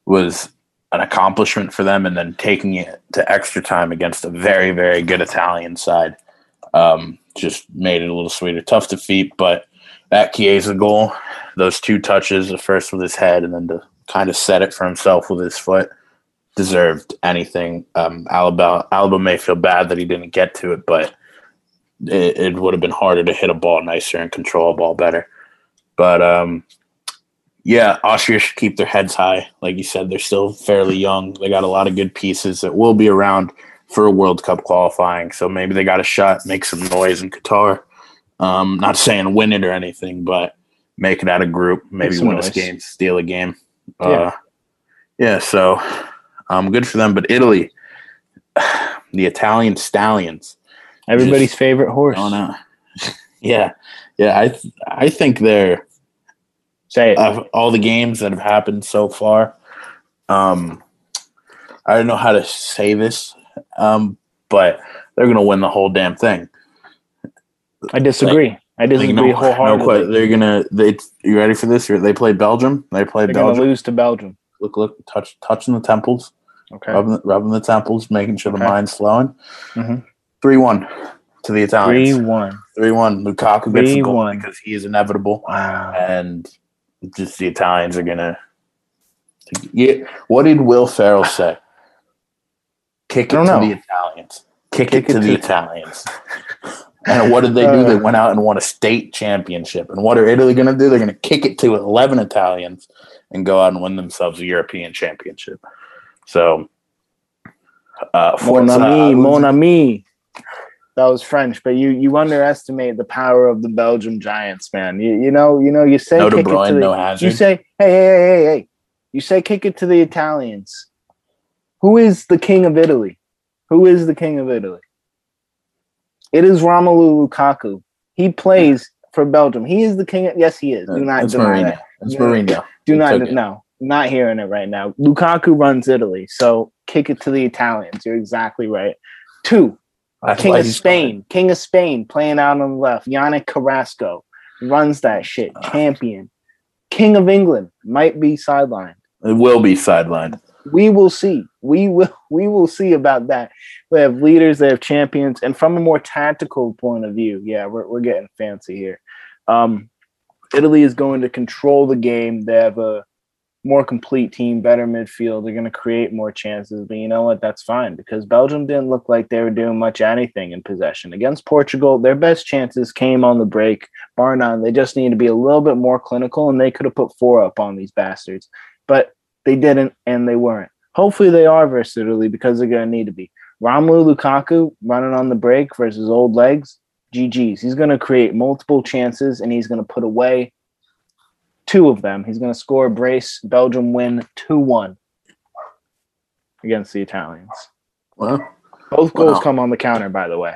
was an accomplishment for them, and then taking it to extra time against a very, very good Italian side um, just made it a little sweeter. Tough defeat, but that Chiesa goal, those two touches, the first with his head, and then to kind of set it for himself with his foot deserved anything. Um, Alaba, Alaba may feel bad that he didn't get to it, but it, it would have been harder to hit a ball nicer and control a ball better. But um, yeah, Austria should keep their heads high. Like you said, they're still fairly young. They got a lot of good pieces that will be around for a World Cup qualifying. So maybe they got a shot, make some noise in Qatar. Um, not saying win it or anything, but make it out of group. Maybe win noise. a game, steal a game. Yeah. Uh, yeah. So um, good for them. But Italy, the Italian stallions. Everybody's favorite horse. yeah, yeah. I th- I think they're Say it. of all the games that have happened so far. Um, I don't know how to say this, um, but they're gonna win the whole damn thing. I disagree. I disagree no, no, wholeheartedly. que- they're gonna. They, you ready for this? They play Belgium. They play They're going to Belgium. lose to Belgium. Look, look, touch, touching the temples, Okay. rubbing, rubbing the temples, making sure the mind's flowing. Mhm. Three one to the Italians. Three one. Three one. Lukaku gets the goal 3-1. because he is inevitable, Wow. and just the Italians are gonna. Yeah. What did Will Ferrell say? Kick it to don't the. Italians. Kick, Kick it to it the to- Italians. and what did they do? Uh. they went out and won a state championship. And what are Italy going to do? They're going to kick it to eleven Italians and go out and win themselves a European championship. So, uh, Mon Forza- ami, mon ami. That was French, but you you underestimate the power of the Belgium Giants, man. You you know you know you say No kick it to the, no Hazard. you say hey hey hey hey hey you say kick it to the Italians. Who is the king of Italy? Who is the king of Italy? It is Romelu Lukaku. He plays for Belgium. He is the king. Of, yes, he is. Do uh, not That's deny Mourinho. that. Yeah. Mourinho. Do not took it. no, not hearing it right now. Lukaku runs Italy, so kick it to the Italians. You're exactly right. Two, That's King of Spain, King of Spain, playing out on the left. Yannick Carrasco runs that shit. Champion, King of England might be sidelined. It will be sidelined. We will see. We will. We will see about that. They have leaders. They have champions. And from a more tactical point of view, yeah, we're we're getting fancy here. Um, Italy is going to control the game. They have a more complete team, better midfield. They're going to create more chances. But you know what? That's fine because Belgium didn't look like they were doing much anything in possession against Portugal. Their best chances came on the break, bar none. They just need to be a little bit more clinical, and they could have put four up on these bastards, but they didn't, and they weren't. Hopefully, they are versus Italy because they're going to need to be. Romelu Lukaku running on the break versus old legs. GG's. He's going to create multiple chances and he's going to put away two of them. He's going to score a brace. Belgium win 2 1 against the Italians. Well, Both goals Wow. come on the counter, by the way,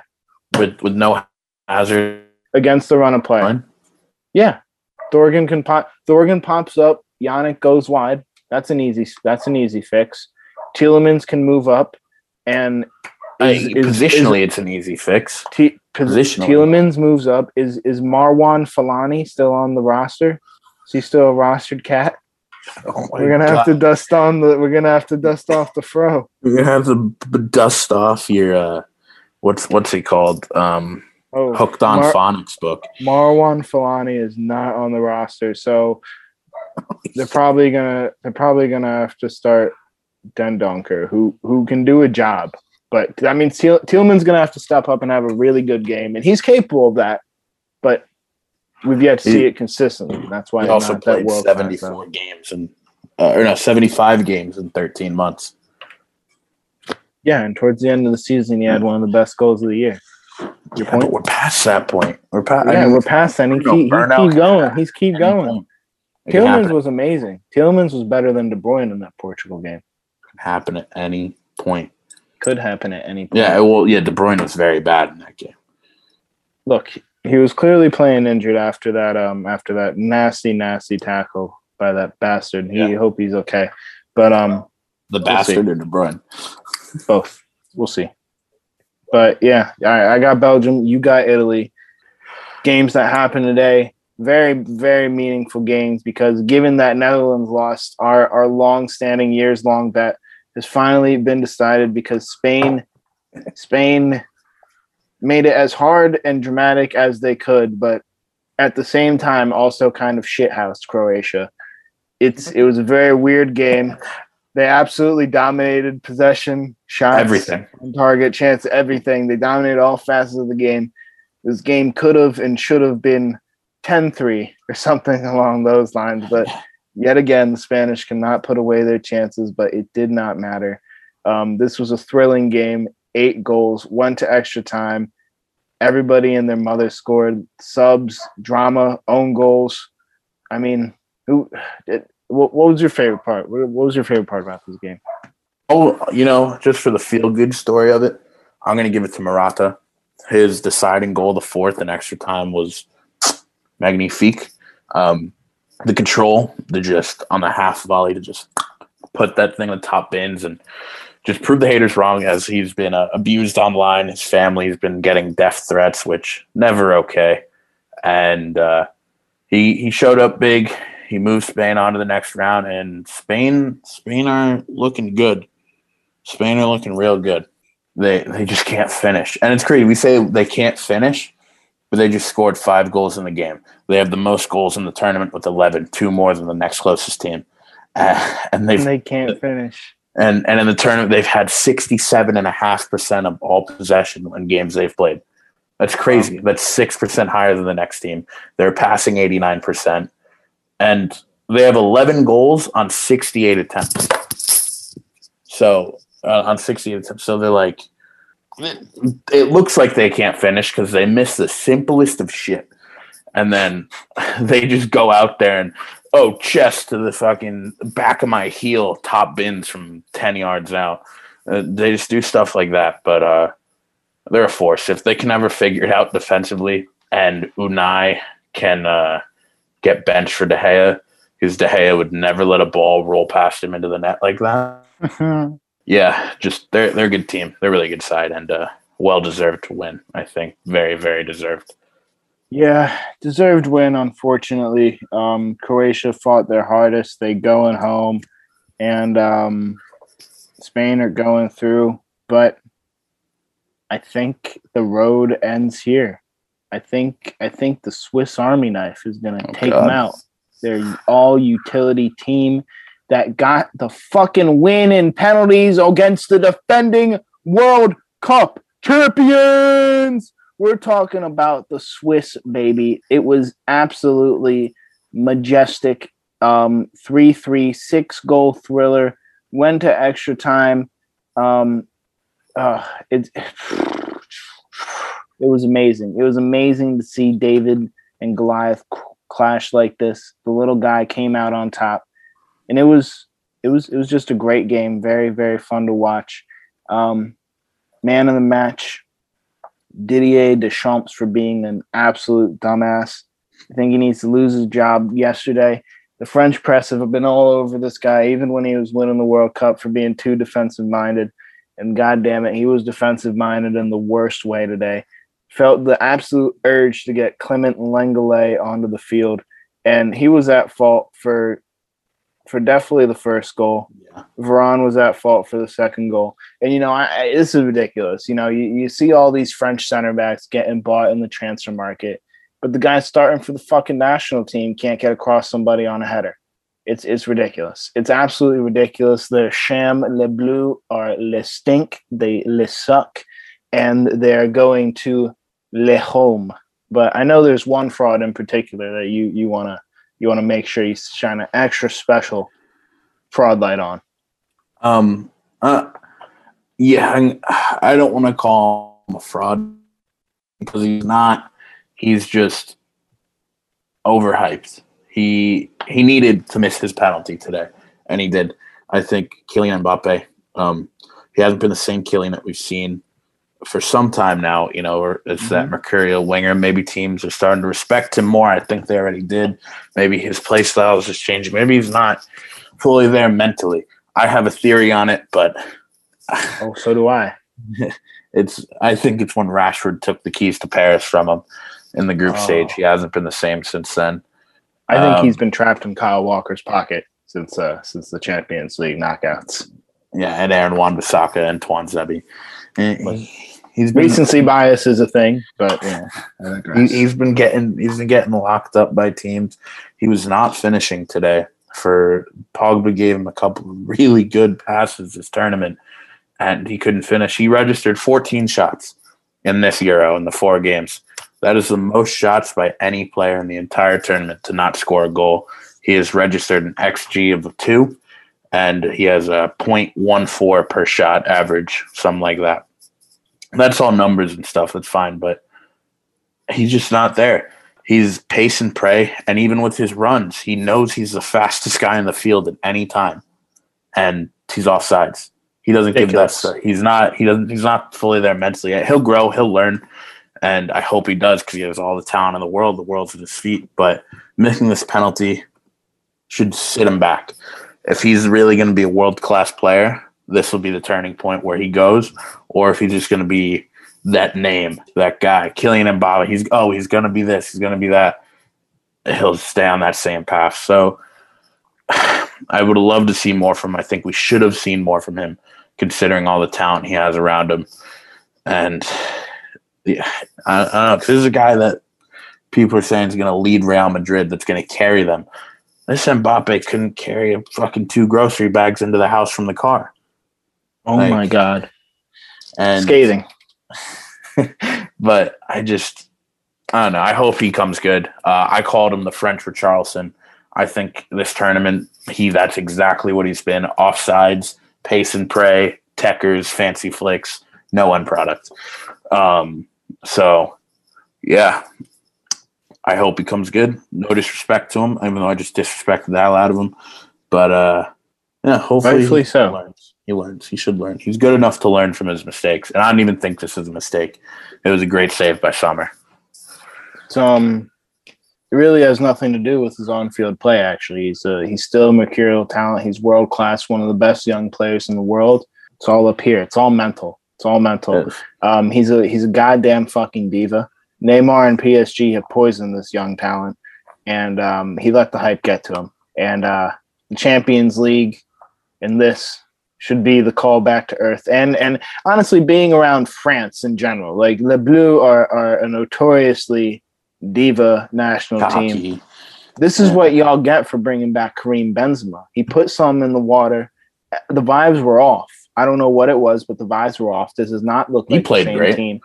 with with no hazard. against the run of play. Fine. Yeah. Thorgan can pop. Thorgan pops up. Yannick goes wide. That's an easy. That's an easy fix. Tielemans can move up, and is- Hey, is- positionally, it's an easy fix. T- pos- Positionally. Tielemans moves up. Is is Marouane Fellaini still on the roster? Is he still a rostered cat? Oh we're gonna have to dust on the. We're gonna have to dust off the fro. We're gonna have to dust off your uh, what's what's it called? Um, Oh, hooked on Mar- phonics book. Marouane Fellaini is not on the roster, so they're probably gonna they're probably gonna have to start Dendoncker, who who can do a job. But I mean, Thiel, Thielman's gonna have to step up and have a really good game, and he's capable of that. We've yet to see it consistently. That's why He also played seventy four games and uh, or no seventy five games in thirteen months. Yeah, and towards the end of the season, he had one of the best goals of the year. Your Yeah, point? we're past that point. We're past. Yeah, we're past that. He keep, he keep going. He's keep going. Tielemans was amazing. Tielemans was better than De Bruyne in that Portugal game. Could happen at any point. Could happen at any point. Yeah, well, yeah, De Bruyne was very bad in that game. Look, he was clearly playing injured after that. Um, after that nasty, nasty tackle by that bastard. He Yeah. hope he's okay. But um, The bastard or De Bruyne. both. We'll see. But yeah, I, I got Belgium. You got Italy. Games that happened today, very very meaningful games because given that Netherlands lost, our our long standing years long bet has finally been decided because Spain Spain made it as hard and dramatic as they could, but at the same time also kind of shithoused Croatia. It's it was a very weird game. They absolutely dominated possession, shots, Everything. target, chance, everything. They dominated all facets of the game. This game could have and should have been 10-3 or something along those lines, but yet again, the Spanish cannot put away their chances, but it did not matter. Um, this was a thrilling game. Eight goals, went to extra time. Everybody and their mother scored subs, drama, own goals. I mean, who? It, what, what was your favorite part? What, was your favorite part about this game? Oh, you know, just for the feel good story of it, I'm going to give it to Morata. His deciding goal, the fourth in extra time, was magnifique. Um, the control, the just on the half volley to just put that thing in the top bins and just prove the haters wrong as he's been uh, abused online. His family's been getting death threats, which never okay. And uh, he he showed up big. He moved Spain on to the next round, and Spain Spain are looking good. Spain are looking real good. They they just can't finish, and it's crazy. We say they can't finish, but they just scored five goals in the game. They have the most goals in the tournament with 11, two more than the next closest team, uh, and they've And they can't finish. And and in the tournament they've had 67.5% of all possession in games they've played. That's crazy. That's 6% higher than the next team. They're passing 89% and they have 11 goals on 68 attempts. So uh, on 68 attempts, so they're like, it, it looks like they can't finish because they miss the simplest of shit, and then they just go out there and oh chest to the fucking back of my heel, top bins from 10 yards out. Uh, they just do stuff like that, but uh, they're a force if they can ever figure it out defensively, and Unai can uh, get benched for De Gea because De Gea would never let a ball roll past him into the net like that. yeah, just they're they're a good team. They're a really good side and uh, well deserved to win. I think very very deserved. Yeah, deserved win. Unfortunately, um, Croatia fought their hardest. They going home, and um, Spain are going through. But I think the road ends here. I think I think the Swiss Army knife is going to oh, take God. them out. They're all utility team that got the fucking win in penalties against the defending World Cup champions. We're talking about the Swiss baby. It was absolutely majestic. Um, three three six goal thriller. Went to extra time. Um, uh, it it was amazing. It was amazing to see David and Goliath clash like this. The little guy came out on top, and it was it was it was just a great game. Very very fun to watch. Um, man of the match, Didier Deschamps for being an absolute dumbass. I think he needs to lose his job yesterday. The French press have been all over this guy, even when he was winning the World Cup, for being too defensive minded. And God damn it, he was defensive minded in the worst way today felt the absolute urge to get Clement Lenglet onto the field, and he was at fault for for definitely the first goal. Yeah. Varane was at fault for the second goal, and you know I, I, this is ridiculous. You know you, you see all these French center backs getting bought in the transfer market, but the guy starting for the fucking national team can't get across somebody on a header. It's it's ridiculous. It's absolutely ridiculous. The sham le bleu or le stink. They le suck, and they're going to Le Home. But I know there's one fraud in particular that you you wanna you wanna make sure you shine an extra special fraud light on. Um. Uh. Yeah, I don't want to call him a fraud because he's not. He's just overhyped. He he needed to miss his penalty today, and he did. I think Kylian Mbappe. Um, he hasn't been the same Kylian that we've seen for some time now, you know, it's mm-hmm. that mercurial winger. Maybe teams are starting to respect him more. I think they already did. Maybe his play style is just changing. Maybe he's not fully there mentally. I have a theory on it, but oh, so do I. it's I think it's when Rashford took the keys to Paris from him in the group oh. stage. He hasn't been the same since then. I think um, he's been trapped in Kyle Walker's pocket since uh, since the Champions League knockouts. Yeah, and Aaron Wan-Bissaka and Tuanzebe. He's been, recency bias is a thing, but yeah, he, has been getting he's been getting locked up by teams. He was not finishing today. For Pogba gave him a couple of really good passes this tournament, and he couldn't finish. He registered 14 shots in this Euro in the four games. That is the most shots by any player in the entire tournament to not score a goal. He has registered an XG of two, and he has a 0.14 per shot average, something like that that's all numbers and stuff. That's fine, but he's just not there. He's pace and pray, and even with his runs, he knows he's the fastest guy in the field at any time, and he's off sides. He doesn't Ridiculous. give that. He's not. He doesn't. He's not fully there mentally. He'll grow. He'll learn, and I hope he does because he has all the talent in the world. The world's at his feet, but missing this penalty should sit him back. If he's really going to be a world class player, this will be the turning point where he goes, or if he's just going to be that name, that guy, Kylian Mbappe. He's oh, he's going to be this, he's going to be that. He'll stay on that same path. So I would love to see more from him. I think we should have seen more from him, considering all the talent he has around him. And yeah, I, I don't know. Cause this is a guy that people are saying is going to lead Real Madrid. That's going to carry them. This Mbappe couldn't carry a fucking two grocery bags into the house from the car. Oh like, my god! And scathing. but I just, I don't know. I hope he comes good. Uh, I called him the French Richarlison. I think this tournament, he that's exactly what he's been. Offsides, pace and pray, techers, fancy flicks, no end product. Um, so, yeah, I hope he comes good. No disrespect to him, even though I just disrespected the hell out of him. But uh, yeah, hopefully so. learns. He learns. He should learn. He's good enough to learn from his mistakes, and I don't even think this is a mistake. It was a great save by Sommer. So, um, it really has nothing to do with his on-field play. Actually, he's uh, he's still a mercurial talent. He's world class, one of the best young players in the world. It's all up here. It's all mental. It's all mental. Um, he's a he's a goddamn fucking diva. Neymar and PSG have poisoned this young talent, and um, he let the hype get to him. And uh, the Champions League and this should be the call back to earth. And and honestly, being around France in general, like Le Bleu are are a notoriously diva national team. This is what y'all get for bringing back Karim Benzema. He put some in the water. The vibes were off. I don't know what it was, but the vibes were off. This is not look He like played the same great. team.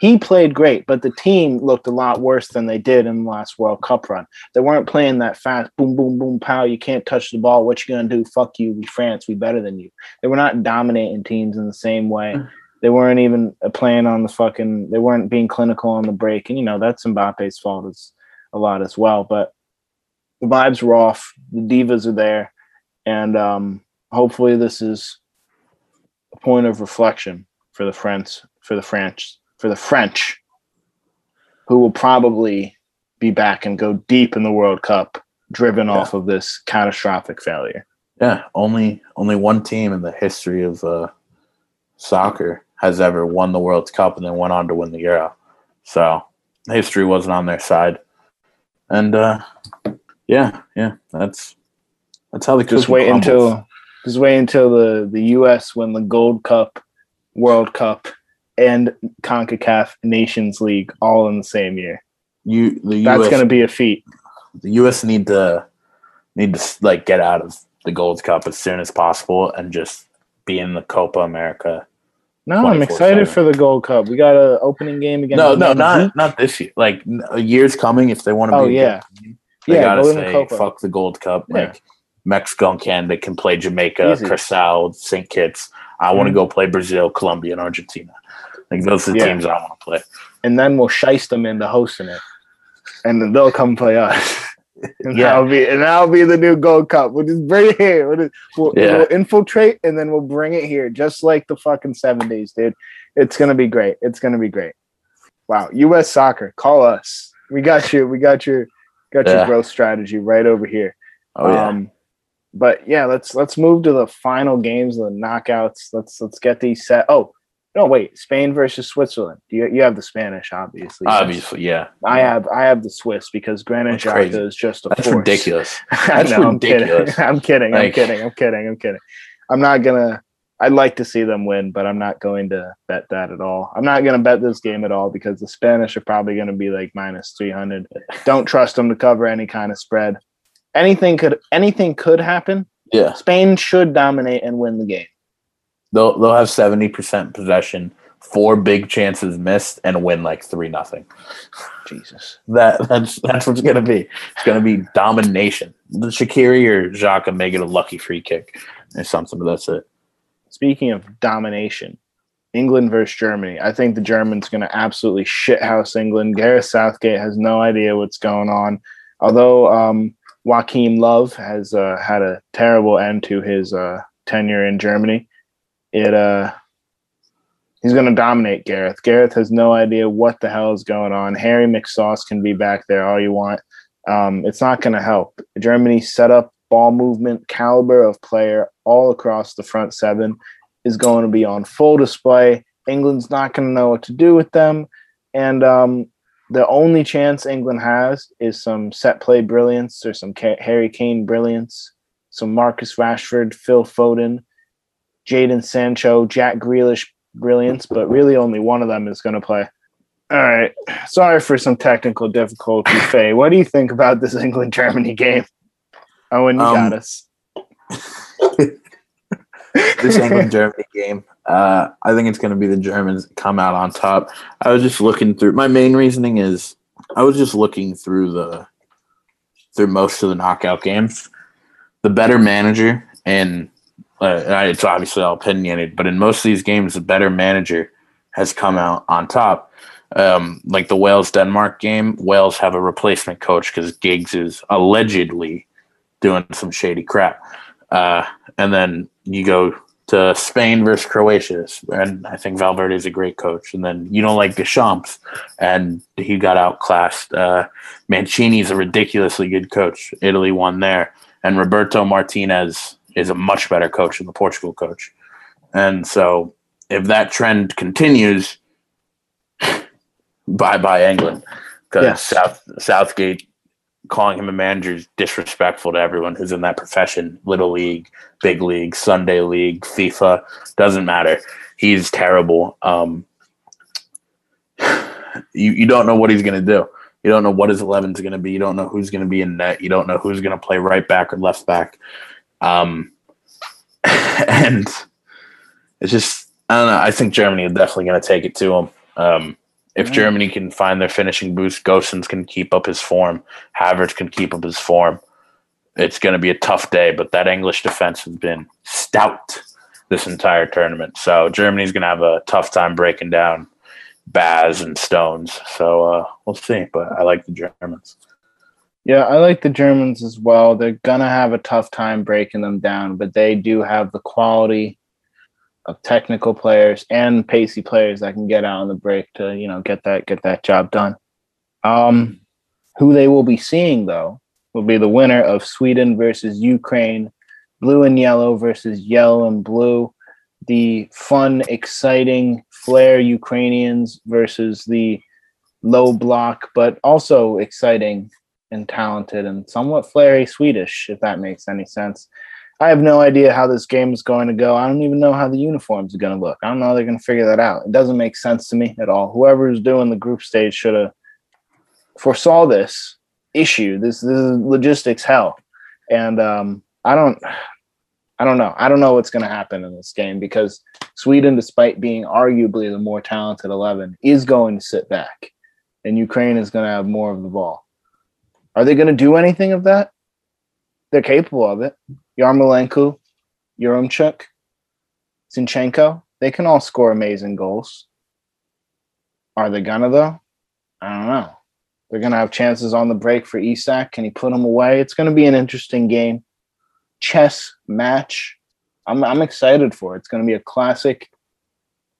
He played great, but the team looked a lot worse than they did in the last World Cup run. They weren't playing that fast, boom, boom, boom, pow. You can't touch the ball. What you gonna do? Fuck you. We France. We better than you. They were not dominating teams in the same way. They weren't even uh, playing on the fucking. They weren't being clinical on the break, and you know that's Mbappe's fault as a lot as well. But the vibes were off. The divas are there, and um, hopefully this is a point of reflection for the French, for the French, for the French, who will probably be back and go deep in the World Cup, driven Yeah. off of this catastrophic failure. Yeah, only only one team in the history of uh, soccer has ever won the World Cup and then went on to win the Euro. So history wasn't on their side, and uh, yeah, yeah, that's that's how the Just wait crumbles. until, just wait until the the U.S. win the Gold Cup, World Cup, and Concacaf Nations League all in the same year. you the That's going to be a feat. the U.S. need to need to like get out of the Gold Cup as soon as possible and just be in the Copa America. No, I'm excited for the Gold Cup. We got an opening game against. No, no, not not this year. Like a year's coming if they want to. Oh, be yeah. team, They Yeah, gotta go in the say Copa. fuck the Gold Cup. Yeah. Like Mexico and Canada can play Jamaica, Easy. Curacao, St. Kitts. I want to mm-hmm. go play Brazil, Colombia, and Argentina. Like those are the Yeah. teams I want to play. and then we'll shice them into hosting it, and then they'll come play us. And Yeah. that'll be and that'll be the new Gold Cup. We'll just bring it here. We'll, just, we'll, Yeah. we'll infiltrate and then we'll bring it here, just like the fucking seventies, dude. It's gonna be great. It's gonna be great. Wow, U.S. Soccer, call us. We got you. We got your got your growth strategy right over here. Oh yeah, Um, but yeah, let's let's move to the final games, the knockouts. Let's let's get these set. Oh no, wait, Spain versus Switzerland. You you have the Spanish, obviously. obviously, yeah. I have I have the Swiss because Granit. Xhaka is just a That's force. ridiculous. That's know, I'm kidding. I'm kidding. I'm kidding. I'm kidding. I'm kidding. I'm not gonna. I'd like to see them win, but I'm not going to bet that at all. I'm not going to bet this game at all because the Spanish are probably going to be like minus 300. Don't trust them to cover any kind of spread. Anything could anything could happen. Yeah, Spain should dominate and win the game. They'll they'll have seventy percent possession, four big chances missed, and win like three nothing. Jesus. That that's that's what's gonna be. It's gonna be domination. The Shaqiri or Xhaka make it a lucky free kick or something, but that's it. Speaking of domination, England versus Germany. I think the Germans going to absolutely shithouse England. Gareth Southgate has no idea what's going on. Although um, Joachim Löw has uh, had a terrible end to his uh, tenure in Germany, it uh, he's going to dominate Gareth. Gareth has no idea what the hell is going on. Harry McSauce can be back there all you want. Um, it's not going to help. Germany set up ball movement, caliber of player all across the front seven is going to be on full display. England's not going to know what to do with them. And um, the only chance England has is some set play brilliance or some Harry Kane brilliance, some Marcus Rashford, Phil Foden, Jadon Sancho, Jack Grealish brilliance, but really only one of them is going to play. All right. Sorry for some technical difficulty, Faye. What do you think about this England Germany game? Owen, you Um, got us. This England Germany game, uh, I think it's going to be the Germans come out on top. I was just looking through. My main reasoning is I was just looking through the through most of the knockout games. The better manager and it's obviously all opinionated, but in most of these games, the better manager has come out on top. Um, like the Wales Denmark game, Wales have a replacement coach because Giggs is allegedly doing some shady crap. Uh, and then you go to Spain versus Croatia, and I think Valverde is a great coach. And then you don't like Deschamps, and he got outclassed. Uh, Mancini is a ridiculously good coach. Italy won there, and Roberto Martinez is a much better coach than the Portugal coach. And so, if that trend continues, bye bye England, because yes. South Southgate calling him a manager is disrespectful to everyone who's in that profession. Little league, big league, Sunday league, FIFA doesn't matter. He's terrible. Um, you you don't know what he's going to do. You don't know what his 11 is going to be. You don't know who's going to be in net. You don't know who's going to play right back or left back. Um, and it's just, I don't know. I think Germany is definitely going to take it to him. Um, if. Germany can find their finishing boost, Gosens can keep up his form, Havertz can keep up his form. It's going to be a tough day, but that English defense has been stout this entire tournament. So Germany's going to have a tough time breaking down Baz and Stones. So uh, we'll see, but I like the Germans. Yeah, I like the Germans as well. They're gonna have a tough time breaking them down, but they do have the quality of technical players and pacey players that can get out on the break to you know get that get that job done. Um, who they will be seeing though will be the winner of Sweden versus Ukraine, blue and yellow versus yellow and blue. The fun, exciting flair Ukrainians versus the low block, but also exciting and talented and somewhat flary Swedish, if that makes any sense. I have no idea how this game is going to go. I don't even know how the uniforms are going to look. I don't know how they're going to figure that out. It doesn't make sense to me at all. Whoever is doing the group stage should have foresaw this issue. This, this is logistics hell, and um, I don't, I don't know. I don't know what's going to happen in this game because Sweden, despite being arguably the more talented eleven, is going to sit back, and Ukraine is going to have more of the ball. Are they going to do anything of that? They're capable of it. Yarmolenko, Yaremchuk, Zinchenko, they can all score amazing goals. Are they gonna though? I don't know. They're gonna have chances on the break for Isak. Can he put them away? It's gonna be an interesting game. Chess match. I'm I'm excited for it. It's gonna be a classic,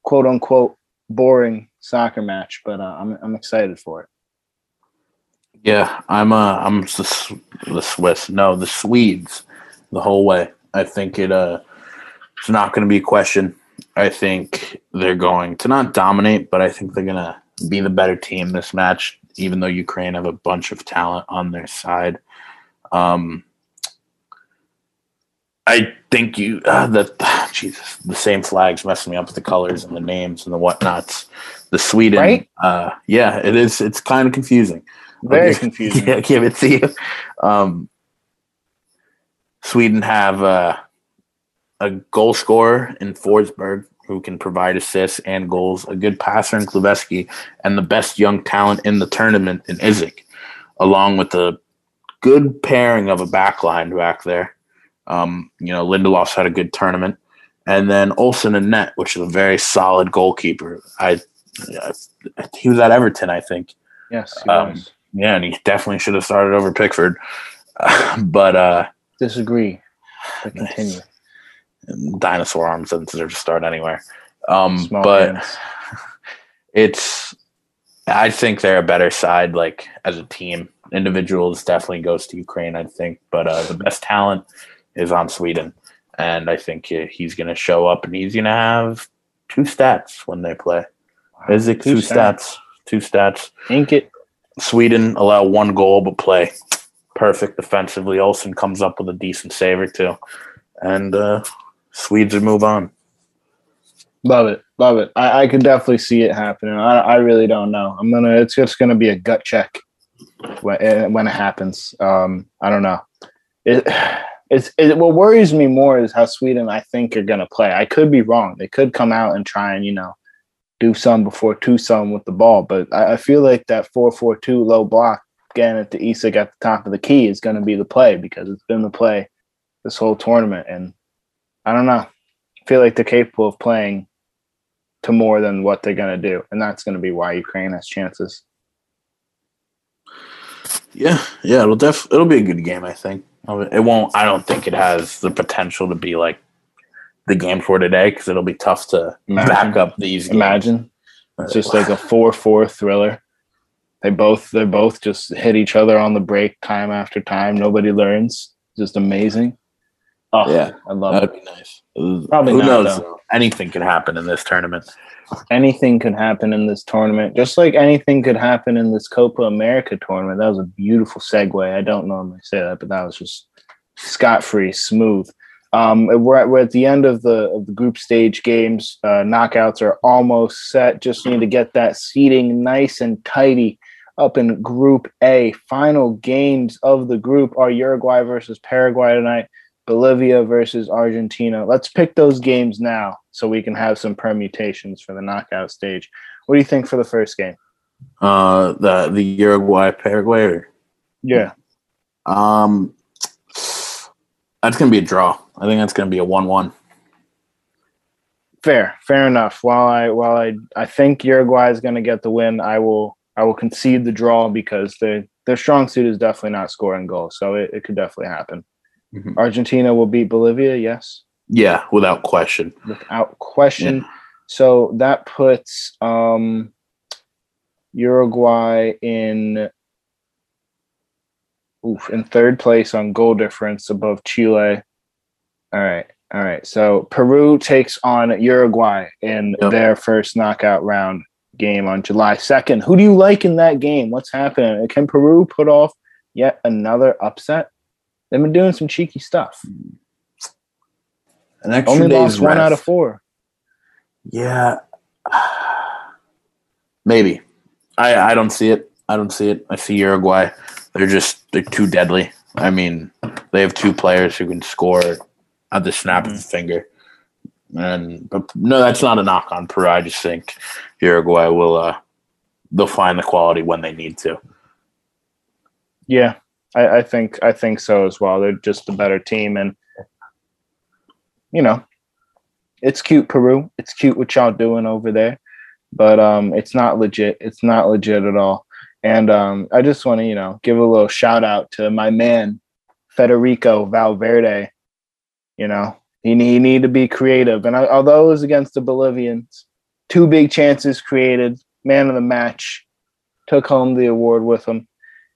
quote unquote, boring soccer match, but uh, I'm I'm excited for it. Yeah, I'm uh I'm the, the Swiss. No, the Swedes the whole way. I think it uh it's not going to be a question. I think they're going to not dominate, but I think they're going to be the better team this match, even though Ukraine have a bunch of talent on their side. Um, I think you uh, that Jesus the same flags messing me up with the colors and the names and the whatnots. The Sweden, right? uh, yeah, it is. It's kind of confusing. Very confusing. Yeah, give it to you. Um, Sweden have uh, a goal scorer in Forsberg who can provide assists and goals, a good passer in Kulusevski, and the best young talent in the tournament in Isak, along with a good pairing of a backline back there. Um, you know, Lindelof's had a good tournament. And then Olsen and net, which is a very solid goalkeeper. I, he was at Everton, I think. Yes, um, yeah, and he definitely should have started over Pickford. Uh, but uh, disagree. But continue. Dinosaur arms doesn't deserve to start anywhere. Um, but hands. it's I think they're a better side, like as a team. Individuals definitely goes to Ukraine, I think, but uh, the best talent is on Sweden, and I think he's going to show up, and he's going to have two stats when they play. Wow. Is it two, two stats? stats? Two stats. Ink it. Sweden allow one goal but play perfect defensively. Olsen comes up with a decent saver too, and uh, Swedes would move on. Love it, love it. I, I can definitely see it happening. I, I really don't know. I'm gonna. It's just gonna be a gut check when it, when it happens. Um, I don't know. It, it's it, what worries me more is how Sweden I think are gonna play. I could be wrong. They could come out and try and you know do some before two some with the ball, but I, I feel like that four four two low block getting it to Isak at the top of the key is going to be the play because it's been the play this whole tournament. And I don't know. I feel like they're capable of playing to more than what they're going to do, and that's going to be why Ukraine has chances. Yeah, yeah, it'll def it'll be a good game. I think it won't. I don't think it has the potential to be like the game for today because it'll be tough to Imagine. back up these. Games. Imagine it's just like a four-four thriller. They both they both just hit each other on the break time after time. Nobody learns. Just amazing. Oh, yeah, I love that'd it. be nice. Probably Who not, knows? Though. Anything can happen in this tournament. Anything could happen in this tournament, just like anything could happen in this Copa America tournament. That was a beautiful segue. I don't normally say that, but that was just scot free, smooth. Um, we're, at, we're at the end of the of the group stage games. Uh, knockouts are almost set. Just need to get that seating nice and tidy up in Group A. Final games of the group are Uruguay versus Paraguay tonight. Bolivia versus Argentina. Let's pick those games now so we can have some permutations for the knockout stage. What do you think for the first game? Uh, the the Uruguay Paraguay. Yeah. Um, that's gonna be a draw. I think that's gonna be a one-one. Fair, fair enough. While I while I I think Uruguay is gonna get the win, I will I will concede the draw because their their strong suit is definitely not scoring goals, so it, it could definitely happen. Mm-hmm. Argentina will beat Bolivia, yes. Yeah, without question. Without question. Yeah. So that puts um, Uruguay in oof, in third place on goal difference above Chile. All right. All right. So Peru takes on Uruguay in yep. their first knockout round game on July 2nd. Who do you like in that game? What's happening? Can Peru put off yet another upset? They've been doing some cheeky stuff. An extra Only lost one out of four. Yeah, maybe. I I don't see it. I don't see it. I see Uruguay. They're just they're too deadly. I mean, they have two players who can score at the snap mm-hmm. of the finger. And but no, that's not a knock on Peru. I just think Uruguay will uh they'll find the quality when they need to. Yeah, I, I think I think so as well. They're just a better team, and you know, it's cute Peru. It's cute what y'all doing over there, but um, it's not legit. It's not legit at all. And um, I just want to you know give a little shout out to my man Federico Valverde. You know, he need, he need to be creative, and I, although it was against the Bolivians, two big chances created, man of the match, took home the award with him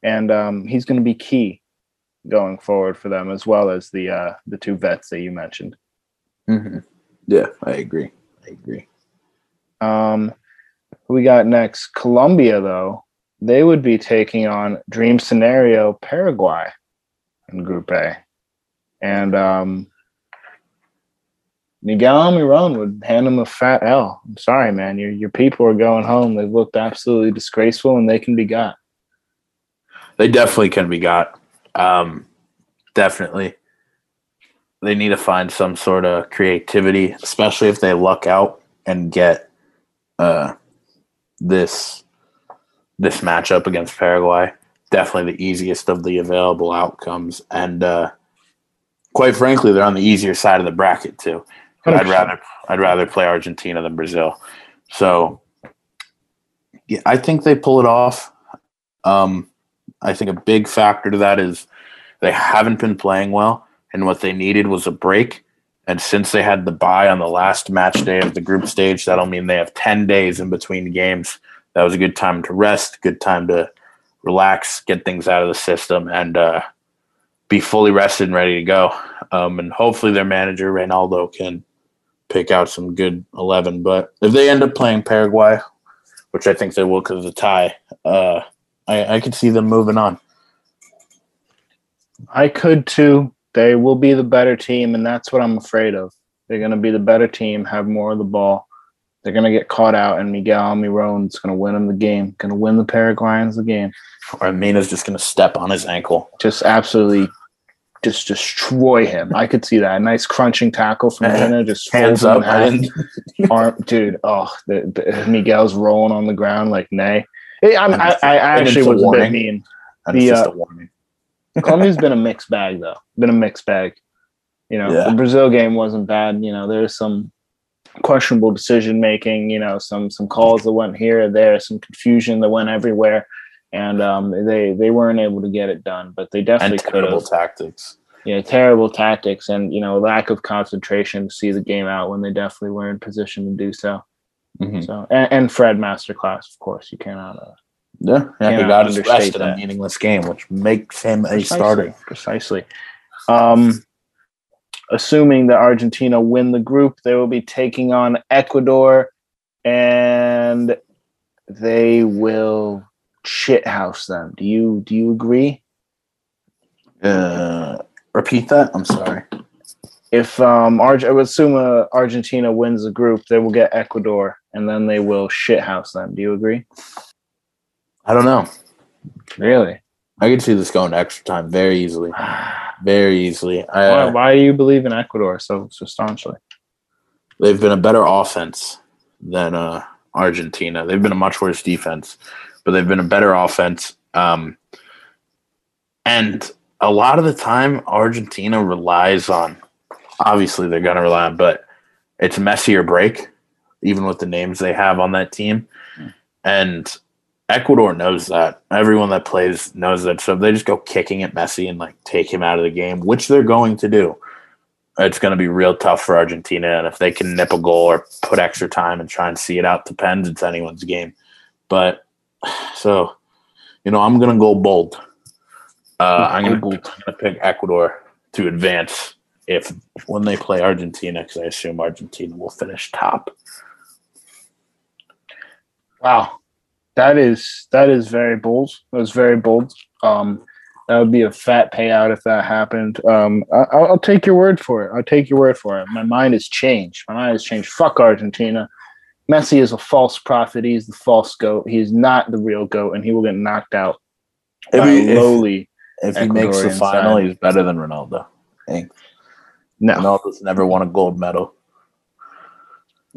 and um, he's going to be key going forward for them as well as the uh, the two vets that you mentioned. Mm-hmm. Yeah, I agree. I agree. Um, we got next Colombia though. They would be taking on Dream Scenario Paraguay in Group A, and um, Miguel Almiron would hand them a fat L. I'm sorry, man. Your your people are going home. They've looked absolutely disgraceful, and they can be got. They definitely can be got. Um, definitely. They need to find some sort of creativity, especially if they luck out and get uh, this this matchup against Paraguay. Definitely the easiest of the available outcomes, and uh, quite frankly, they're on the easier side of the bracket too. I'd rather I'd rather play Argentina than Brazil. So yeah, I think they pull it off. Um, I think a big factor to that is they haven't been playing well, and what they needed was a break. And since they had the bye on the last match day of the group stage, that'll mean they have 10 days in between games. That was a good time to rest, good time to relax, get things out of the system, and uh, be fully rested and ready to go. Um, and hopefully their manager, Reinaldo, can pick out some good 11. But if they end up playing Paraguay, which I think they will because of the tie, uh, I, I could see them moving on. I could too. They will be the better team, and that's what I'm afraid of. They're going to be the better team, have more of the ball. They're going to get caught out, and Miguel Almiron's going to win them the game, going to win the Paraguayans the game. Or Mina's just going to step on his ankle. Just absolutely just destroy him. I could see that. A nice crunching tackle from Mina, just hands up. Arm, dude, oh, the, the, Miguel's rolling on the ground like nay. I, I, I actually was a, bit mean. The, uh, a warning. Colombia's been a mixed bag, though. Been a mixed bag. You know, Yeah. the Brazil game wasn't bad. You know, there's some questionable decision making. You know, some some calls that went here or there, some confusion that went everywhere, and um, they they weren't able to get it done. But they definitely could terrible tactics. Yeah, terrible tactics and you know lack of concentration to see the game out when they definitely were in position to do so. Mhm. So and, and Fred masterclass, of course, you cannot. Uh, Yeah, yeah, got his rest in a meaningless game, which makes him a precisely, starter. Precisely. Um, assuming that Argentina win the group, they will be taking on Ecuador, and they will shithouse them. Do you do you agree? Uh, repeat that. I'm sorry. If um, Arg- I would assume uh, Argentina wins the group, they will get Ecuador, and then they will shithouse them. Do you agree? I don't know. Really? I could see this going to extra time very easily. Very easily. I, why, why do you believe in Ecuador so so staunchly? they've been a better offense than uh, Argentina. They've been a much worse defense, but they've been a better offense. Um, and a lot of the time, Argentina relies on. Obviously, they're going to rely on, but it's Messi or break, even with the names they have on that team. And Ecuador knows that. Everyone that plays knows that. So if they just go kicking at Messi and like take him out of the game, which they're going to do, it's going to be real tough for Argentina. And if they can nip a goal or put extra time and try and see it out, depends. It's anyone's game. But so, you know, I'm going to go bold. Uh, I'm going to pick Ecuador to advance if when they play Argentina, because I assume Argentina will finish top. Wow, that is that is very bold. That was very bold. Um, that would be a fat payout if that happened. Um, I, I'll, I'll take your word for it. I'll take your word for it. My mind has changed. My mind has changed. Fuck Argentina. Messi is a false prophet. He's the false goat. He's not the real goat, and he will get knocked out If by he- a if- lowly. If he makes the final, side. he's better than Ronaldo. No, Ronaldo's never won a gold medal.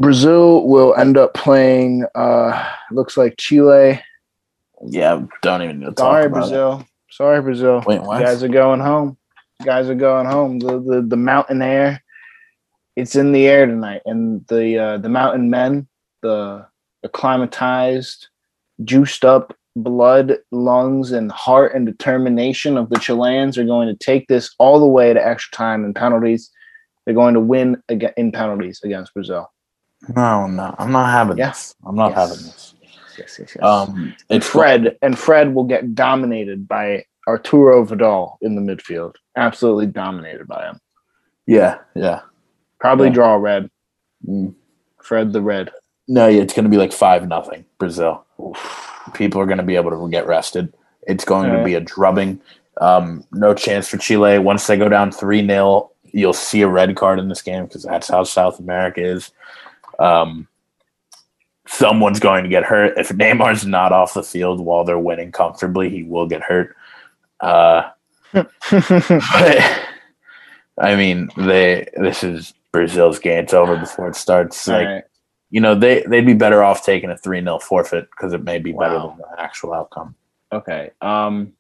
Brazil will end up playing. Uh, looks like Chile. Yeah, don't even talk Sorry, Brazil. Sorry, Brazil. Wait, You guys are going home. You guys are going home. The the, the mountain air, it's in the air tonight, and the uh, the mountain men, the acclimatized, juiced up blood, lungs, and heart and determination of the Chileans are going to take this all the way to extra time and penalties. They're going to win in penalties against Brazil. No, no, I'm not having Yeah. this. I'm not Yes. having this. Yes, yes, yes. Um, and Fred and Fred will get dominated by Arturo Vidal in the midfield. Absolutely dominated by him. Yeah, yeah. Probably Yeah. draw red. Mm. Fred the red. No, yeah, it's going to be like five nothing Brazil. People are going to be able to get rested. It's going to Alright. be a drubbing. Um, no chance for Chile. Once they go down three 0 you'll see a red card in this game because that's how South America is. Um, someone's going to get hurt. If Neymar's not off the field while they're winning comfortably, he will get hurt. Uh, but I mean, they this is Brazil's game. It's over before it starts. Like Alright. you know, they they'd be better off taking a three 0 forfeit because it may be better than the actual outcome. Okay. Um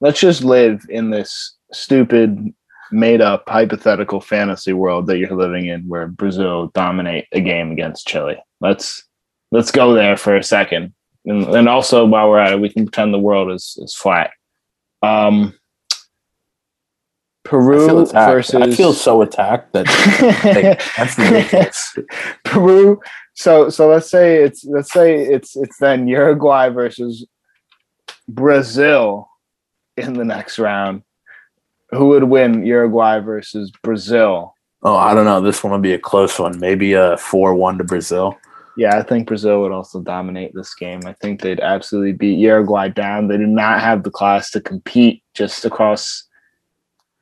let's just live in this stupid made up hypothetical fantasy world that you're living in where Brazil dominate a game against Chile. Let's let's go there for a second. And, and also while we're at it, we can pretend the world is, is flat. Um Peru attacked. versus I feel so attacked that like. Peru. So so let's say it's let's say it's it's then Uruguay versus Brazil in the next round. Who would win Uruguay versus Brazil? Oh, I don't know. This one would be a close one. Maybe a four-one to Brazil. Yeah, I think Brazil would also dominate this game. I think they'd absolutely beat Uruguay down. They do not have the class to compete just across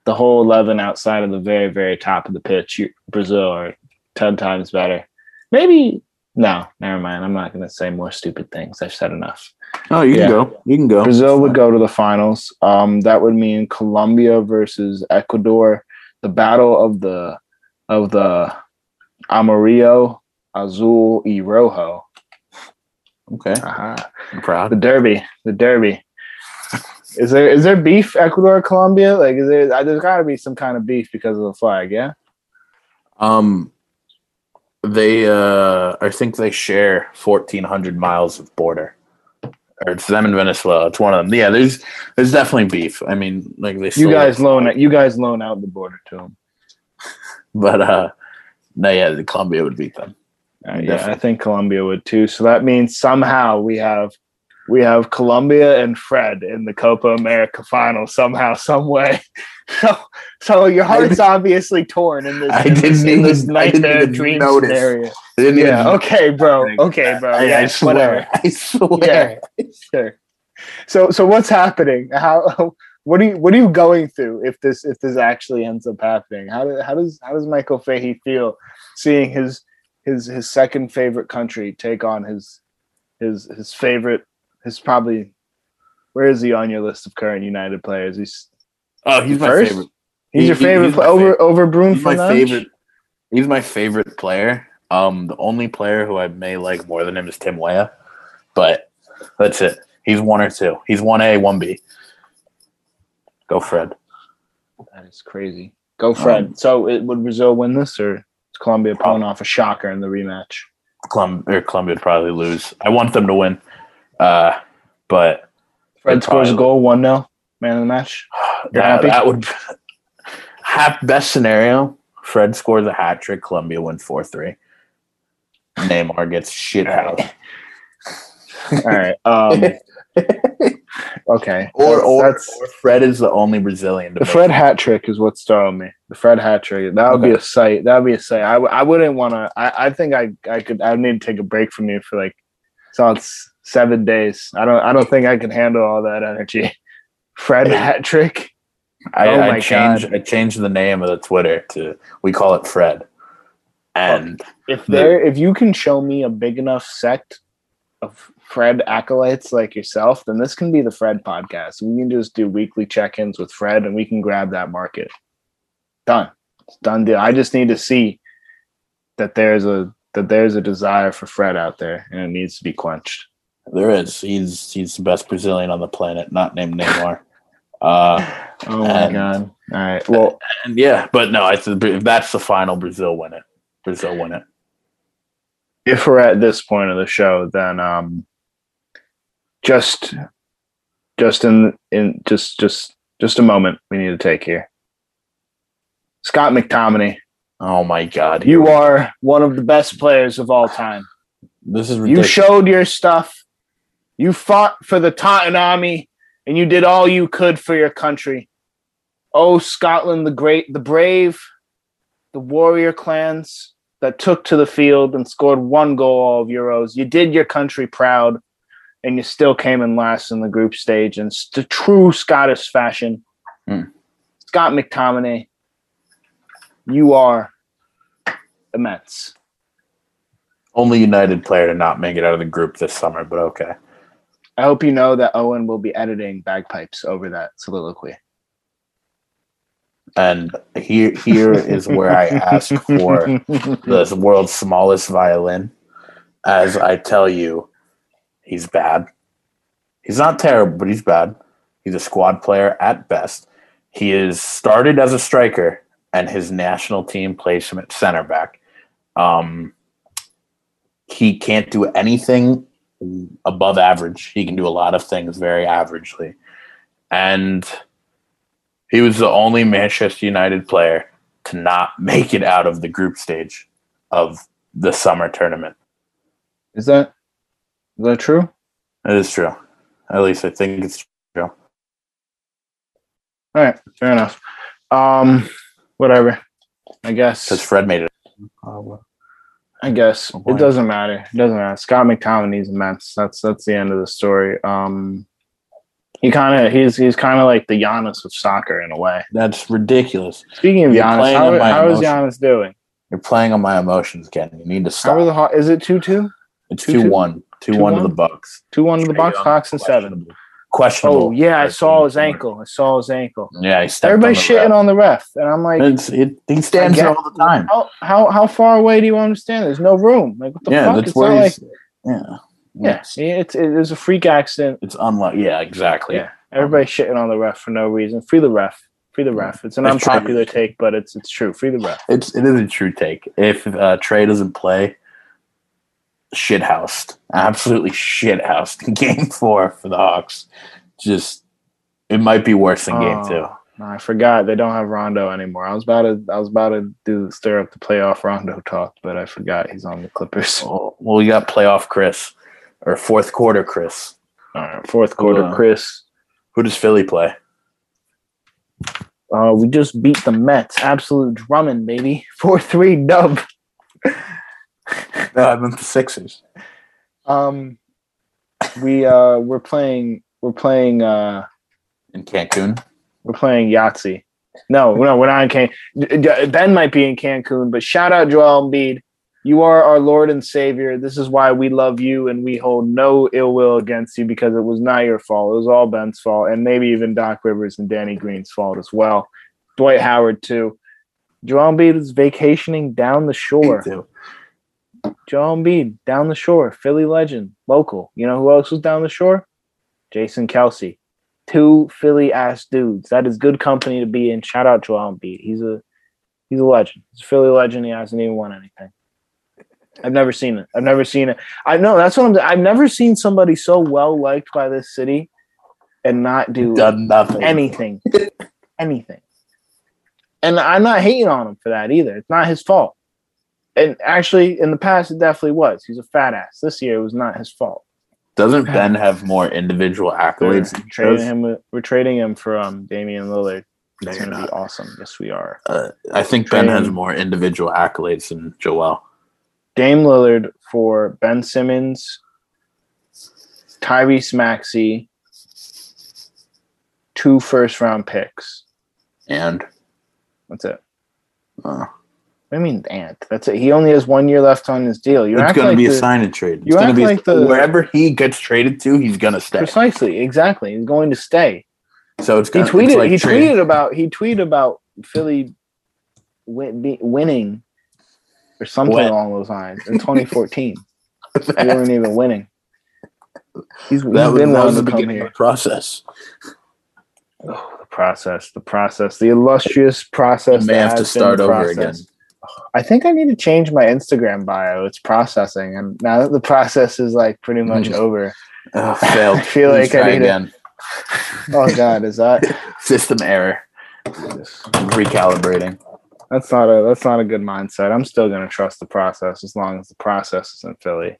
the whole 11 outside of the very, very top of the pitch. Brazil are 10 times better. Maybe, no, never mind. I'm not going to say more stupid things. I've said enough. Oh, you can go. You can go. Brazil would go to the finals. Um, that would mean Colombia versus Ecuador, the battle of the of the Amarillo, Azul, y Rojo. Okay, Aha. I'm proud. The Derby, the Derby. Is there is there beef Ecuador Colombia? Like is there there's got to be some kind of beef because of the flag, yeah? Um, they uh, I think they share fourteen hundred miles of border. Or it's them in Venezuela. It's one of them. Yeah, there's there's definitely beef. I mean, like they You guys loan you guys loan out the border to them. but uh, no, yeah, the Colombia would beat them. Uh, yeah, I think Colombia would too. So that means somehow we have we have Colombia and Fred in the Copa America final somehow, some way. So, so your heart's obviously torn in this, I in this, didn't in this even- I didn't nightmare even dream notice. scenario. Didn't Yeah. even- Okay, bro. Okay, bro. I, yeah, I swear. whatever. I swear. Sure. So, so what's happening? How? What are you? What are you going through if this if this actually ends up happening? How, do, how does how does Michael Fahey feel seeing his his his second favorite country take on his his his favorite his probably where is he on your list of current United players? He's Oh, he's my First? favorite. he's He- your favorite he's over favorite. over Bruno He's my Fernandes? favorite. He's my favorite player. Um, the only player who I may like more than him is Tim Weah, but that's it. He's one or two. He's one A, one B. Go Fred. That is crazy. Go Fred. Um, so, it, would Brazil win this, or is Colombia pulling off a shocker in the rematch? Colombia would probably lose. I want them to win, uh, but Fred scores a goal, one 0 man of the match. That, happy? that would half best scenario. Fred scores a hat trick. Colombia wins four three. Neymar gets shit out. All right. Um, okay. Or or, or Fred is the only Brazilian. To the Fred hat trick is what's throwing me. The Fred hat trick. That would be a sight. That would be a sight. I, w- I wouldn't want to. I, I think I I could. I need to take a break from you for like so it's seven days. I don't. I don't think I can handle all that energy. Fred hat trick. I, Oh I changed God. I changed the name of the Twitter to we call it Fred. And If there, if you can show me a big enough sect of Fred acolytes like yourself, then this can be the Fred podcast. We can just do weekly check-ins with Fred, and we can grab that market. Done. It's done deal. I just need to see that there's a that there's a desire for Fred out there, and it needs to be quenched. There is. He's he's the best Brazilian on the planet, not named Neymar. Uh Oh my And- god! All right. Well, and yeah, but no, I if that's the final Brazil win it. Brazil win it. if we're at this point of the show, then um, just just in in just just just a moment we need to take here. Scott McTominay, Oh my god. you are one of the best players of all time. this is You showed your stuff. You fought for the Tartan Army, and you did all you could for your country. Oh, Scotland the Great, the brave, the warrior clans that took to the field and scored one goal all of Euros. You did your country proud, and you still came in last in the group stage in st- true Scottish fashion. Hmm. Scott McTominay, you are immense. only United player to not make it out of the group this summer, but okay. I hope you know that Owen will be editing bagpipes over that soliloquy. And here here is where I ask for the world's smallest violin. As I tell you, he's bad. He's not terrible, but he's bad. He's a squad player at best. He is started as a striker, and his national team plays him at center back. Um, he can't do anything above average. He can do a lot of things very averagely, and he was the only Manchester United player to not make it out of the group stage of the summer tournament. Is that is that true? It is true. At least I think it's true. All right, fair enough. Um, whatever. I guess. Because Fred made it. I guess Oh, it doesn't matter. It doesn't matter. Scott McTominay's immense. That's that's the end of the story. Um, he kind of he's he's kind of like the Giannis of soccer in a way. That's ridiculous. Speaking of You're Giannis, how, how is. Giannis doing? You're playing on my emotions, Ken. You need to How stop. the Haw- is it two two? it's 2-2? 2 1. 2 1 to the Bucks. Two one to the Bucks. Hawks and seven. Questionable. Questionable. Oh yeah, I saw his ankle. I saw his ankle. Yeah, he Everybody's on shitting ref. on the ref, and I'm like, It's, it, he stands I there all the time. how how how far away do you want him to stand? There's no room. Like what the Yeah, fuck? that's It's where not like he's. yeah. yeah, See, it's it was a freak accident. It's unlike. Yeah, exactly. Yeah. Everybody's shitting on the ref for no reason. Free the ref. Free the ref. It's an It's true. unpopular take, but it's it's true. Free the ref. It's it is a true take. If uh, Trae doesn't play, shithoused, absolutely shithoused in Game Four for the Hawks. Just it might be worse than Game two. No, I forgot they don't have Rondo anymore. I was about to I was about to do stir up the playoff Rondo talk, but I forgot he's on the Clippers. Well, well, we got playoff Chris or fourth quarter Chris. All right, fourth quarter, Uh, Chris. Who does Philly play? Uh, we just beat the Mets. Absolute drumming, baby. Four three dub. No, I meant the Sixers. Um, we uh we're playing we're playing uh in Cancun. we're playing Yahtzee. No, no, we're not in Cancun. Ben might be in Cancun, but shout out Joel Embiid. You are our Lord and Savior. This is why we love you and we hold no ill will against you because it was not your fault. It was all Ben's fault and maybe even Doc Rivers and Danny Green's fault as well. Dwight Howard too. Joel Embiid is vacationing down the shore. Joel Embiid down the shore, Philly legend, local. You know who else was down the shore? Jason Kelce. Two Philly ass dudes. That is good company to be in. Shout out Joel Embiid. He's a he's a legend. He's a Philly legend. He hasn't even won anything. I've never seen it. I've never seen it. I know that's what I'm. I've never seen somebody so well liked by this city and not do Done nothing. anything, anything. And I'm not hating on him for that either. It's not his fault. And actually, in the past, it definitely was. He's a fat ass. This year, it was not his fault. Doesn't Ben have more individual accolades? We're trading him. with- We're trading him for um Damian Lillard. No, It's gonna be awesome. Yes, we are. Uh, I think Ben has more individual accolades than Joel. Dame Lillard for Ben Simmons, Tyrese Maxey, two first round picks. And That's it. uh, I mean, Ant. That's it. He only has one year left on his deal. You're it's going like to be a sign and trade. It's going to be like the- wherever he gets traded to, he's going to stay. Precisely, exactly. He's going to stay. So it's He gonna, tweeted. It's like he trading- tweeted about. He tweeted about Philly win, be, winning or something When? along those lines in 2014. they weren't even winning. He's, he's was, been that was the beginning of the process. Oh, the process, the process, the illustrious process. You may have to start over process. again. I think I need to change my Instagram bio. It's processing, and now that the process is like pretty much Mhm. over. Oh, failed. I feel like I need to- Oh God, is that? System error. Recalibrating. That's not a that's not a good mindset. I'm still gonna trust the process as long as the process is in Philly.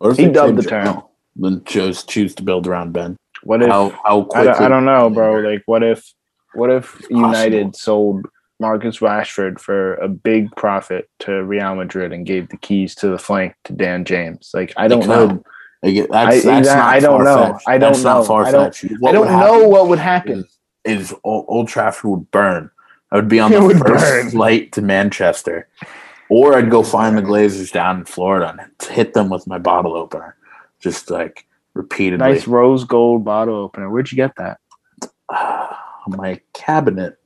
Or He dubbed the term. Then choose choose to build around Ben. What if how how I, quickly? don't, I don't know, bro? Like, what if what if United sold Marcus Rashford for a big profit to Real Madrid and gave the keys to the flank to Dan James? Like, I don't know. That's, I- that's exact- not I don't know. I don't That's know. not I don't-. I don't know what would happen. Is, is Old, Old Trafford would burn. I would be on It the first burn. flight to Manchester, or I'd go find the Glazers down in Florida and hit them with my bottle opener, just like repeatedly. Nice rose gold bottle opener. Where'd you get that? my cabinet.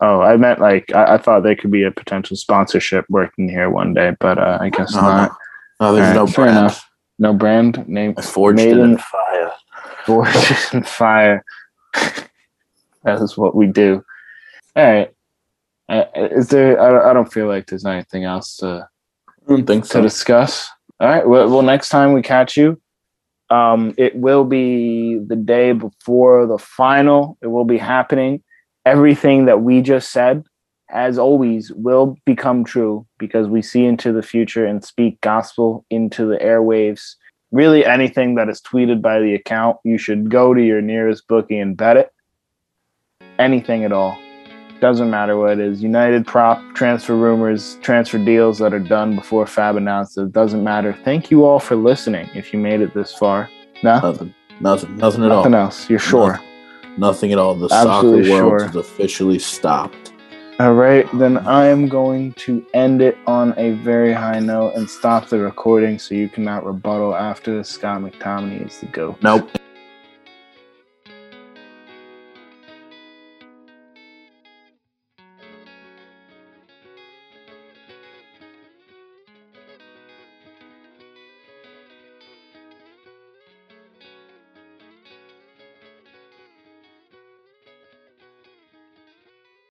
Oh, I meant like I, I thought there could be a potential sponsorship working here one day, but uh, I guess No, not. no, there's All no fair brand. enough. No brand name. I forged Made in in- fire. Forges and fire. that is what we do. All right. Uh, is there? I, don't- I don't feel like there's anything else to I don't think to so. discuss. All right. Well, well, next time we catch you, um, it will be the day before the final. It will be happening. Everything that we just said, as always, will become true because we see into the future and speak gospel into the airwaves. Really, anything that is tweeted by the account, you should go to your nearest bookie and bet it. Anything at all. Doesn't matter what it is. United prop, transfer rumors, transfer deals that are done before Fab announced it. Doesn't matter. Thank you all for listening if you made it this far. No? Nothing. Nothing. Nothing at Nothing all. Nothing else. You're sure. Nothing at all. The Absolutely soccer world sure. has officially stopped. All right, then I am going to end it on a very high note and stop the recording so you cannot rebuttal after this. Scott McTominay is the go. Nope.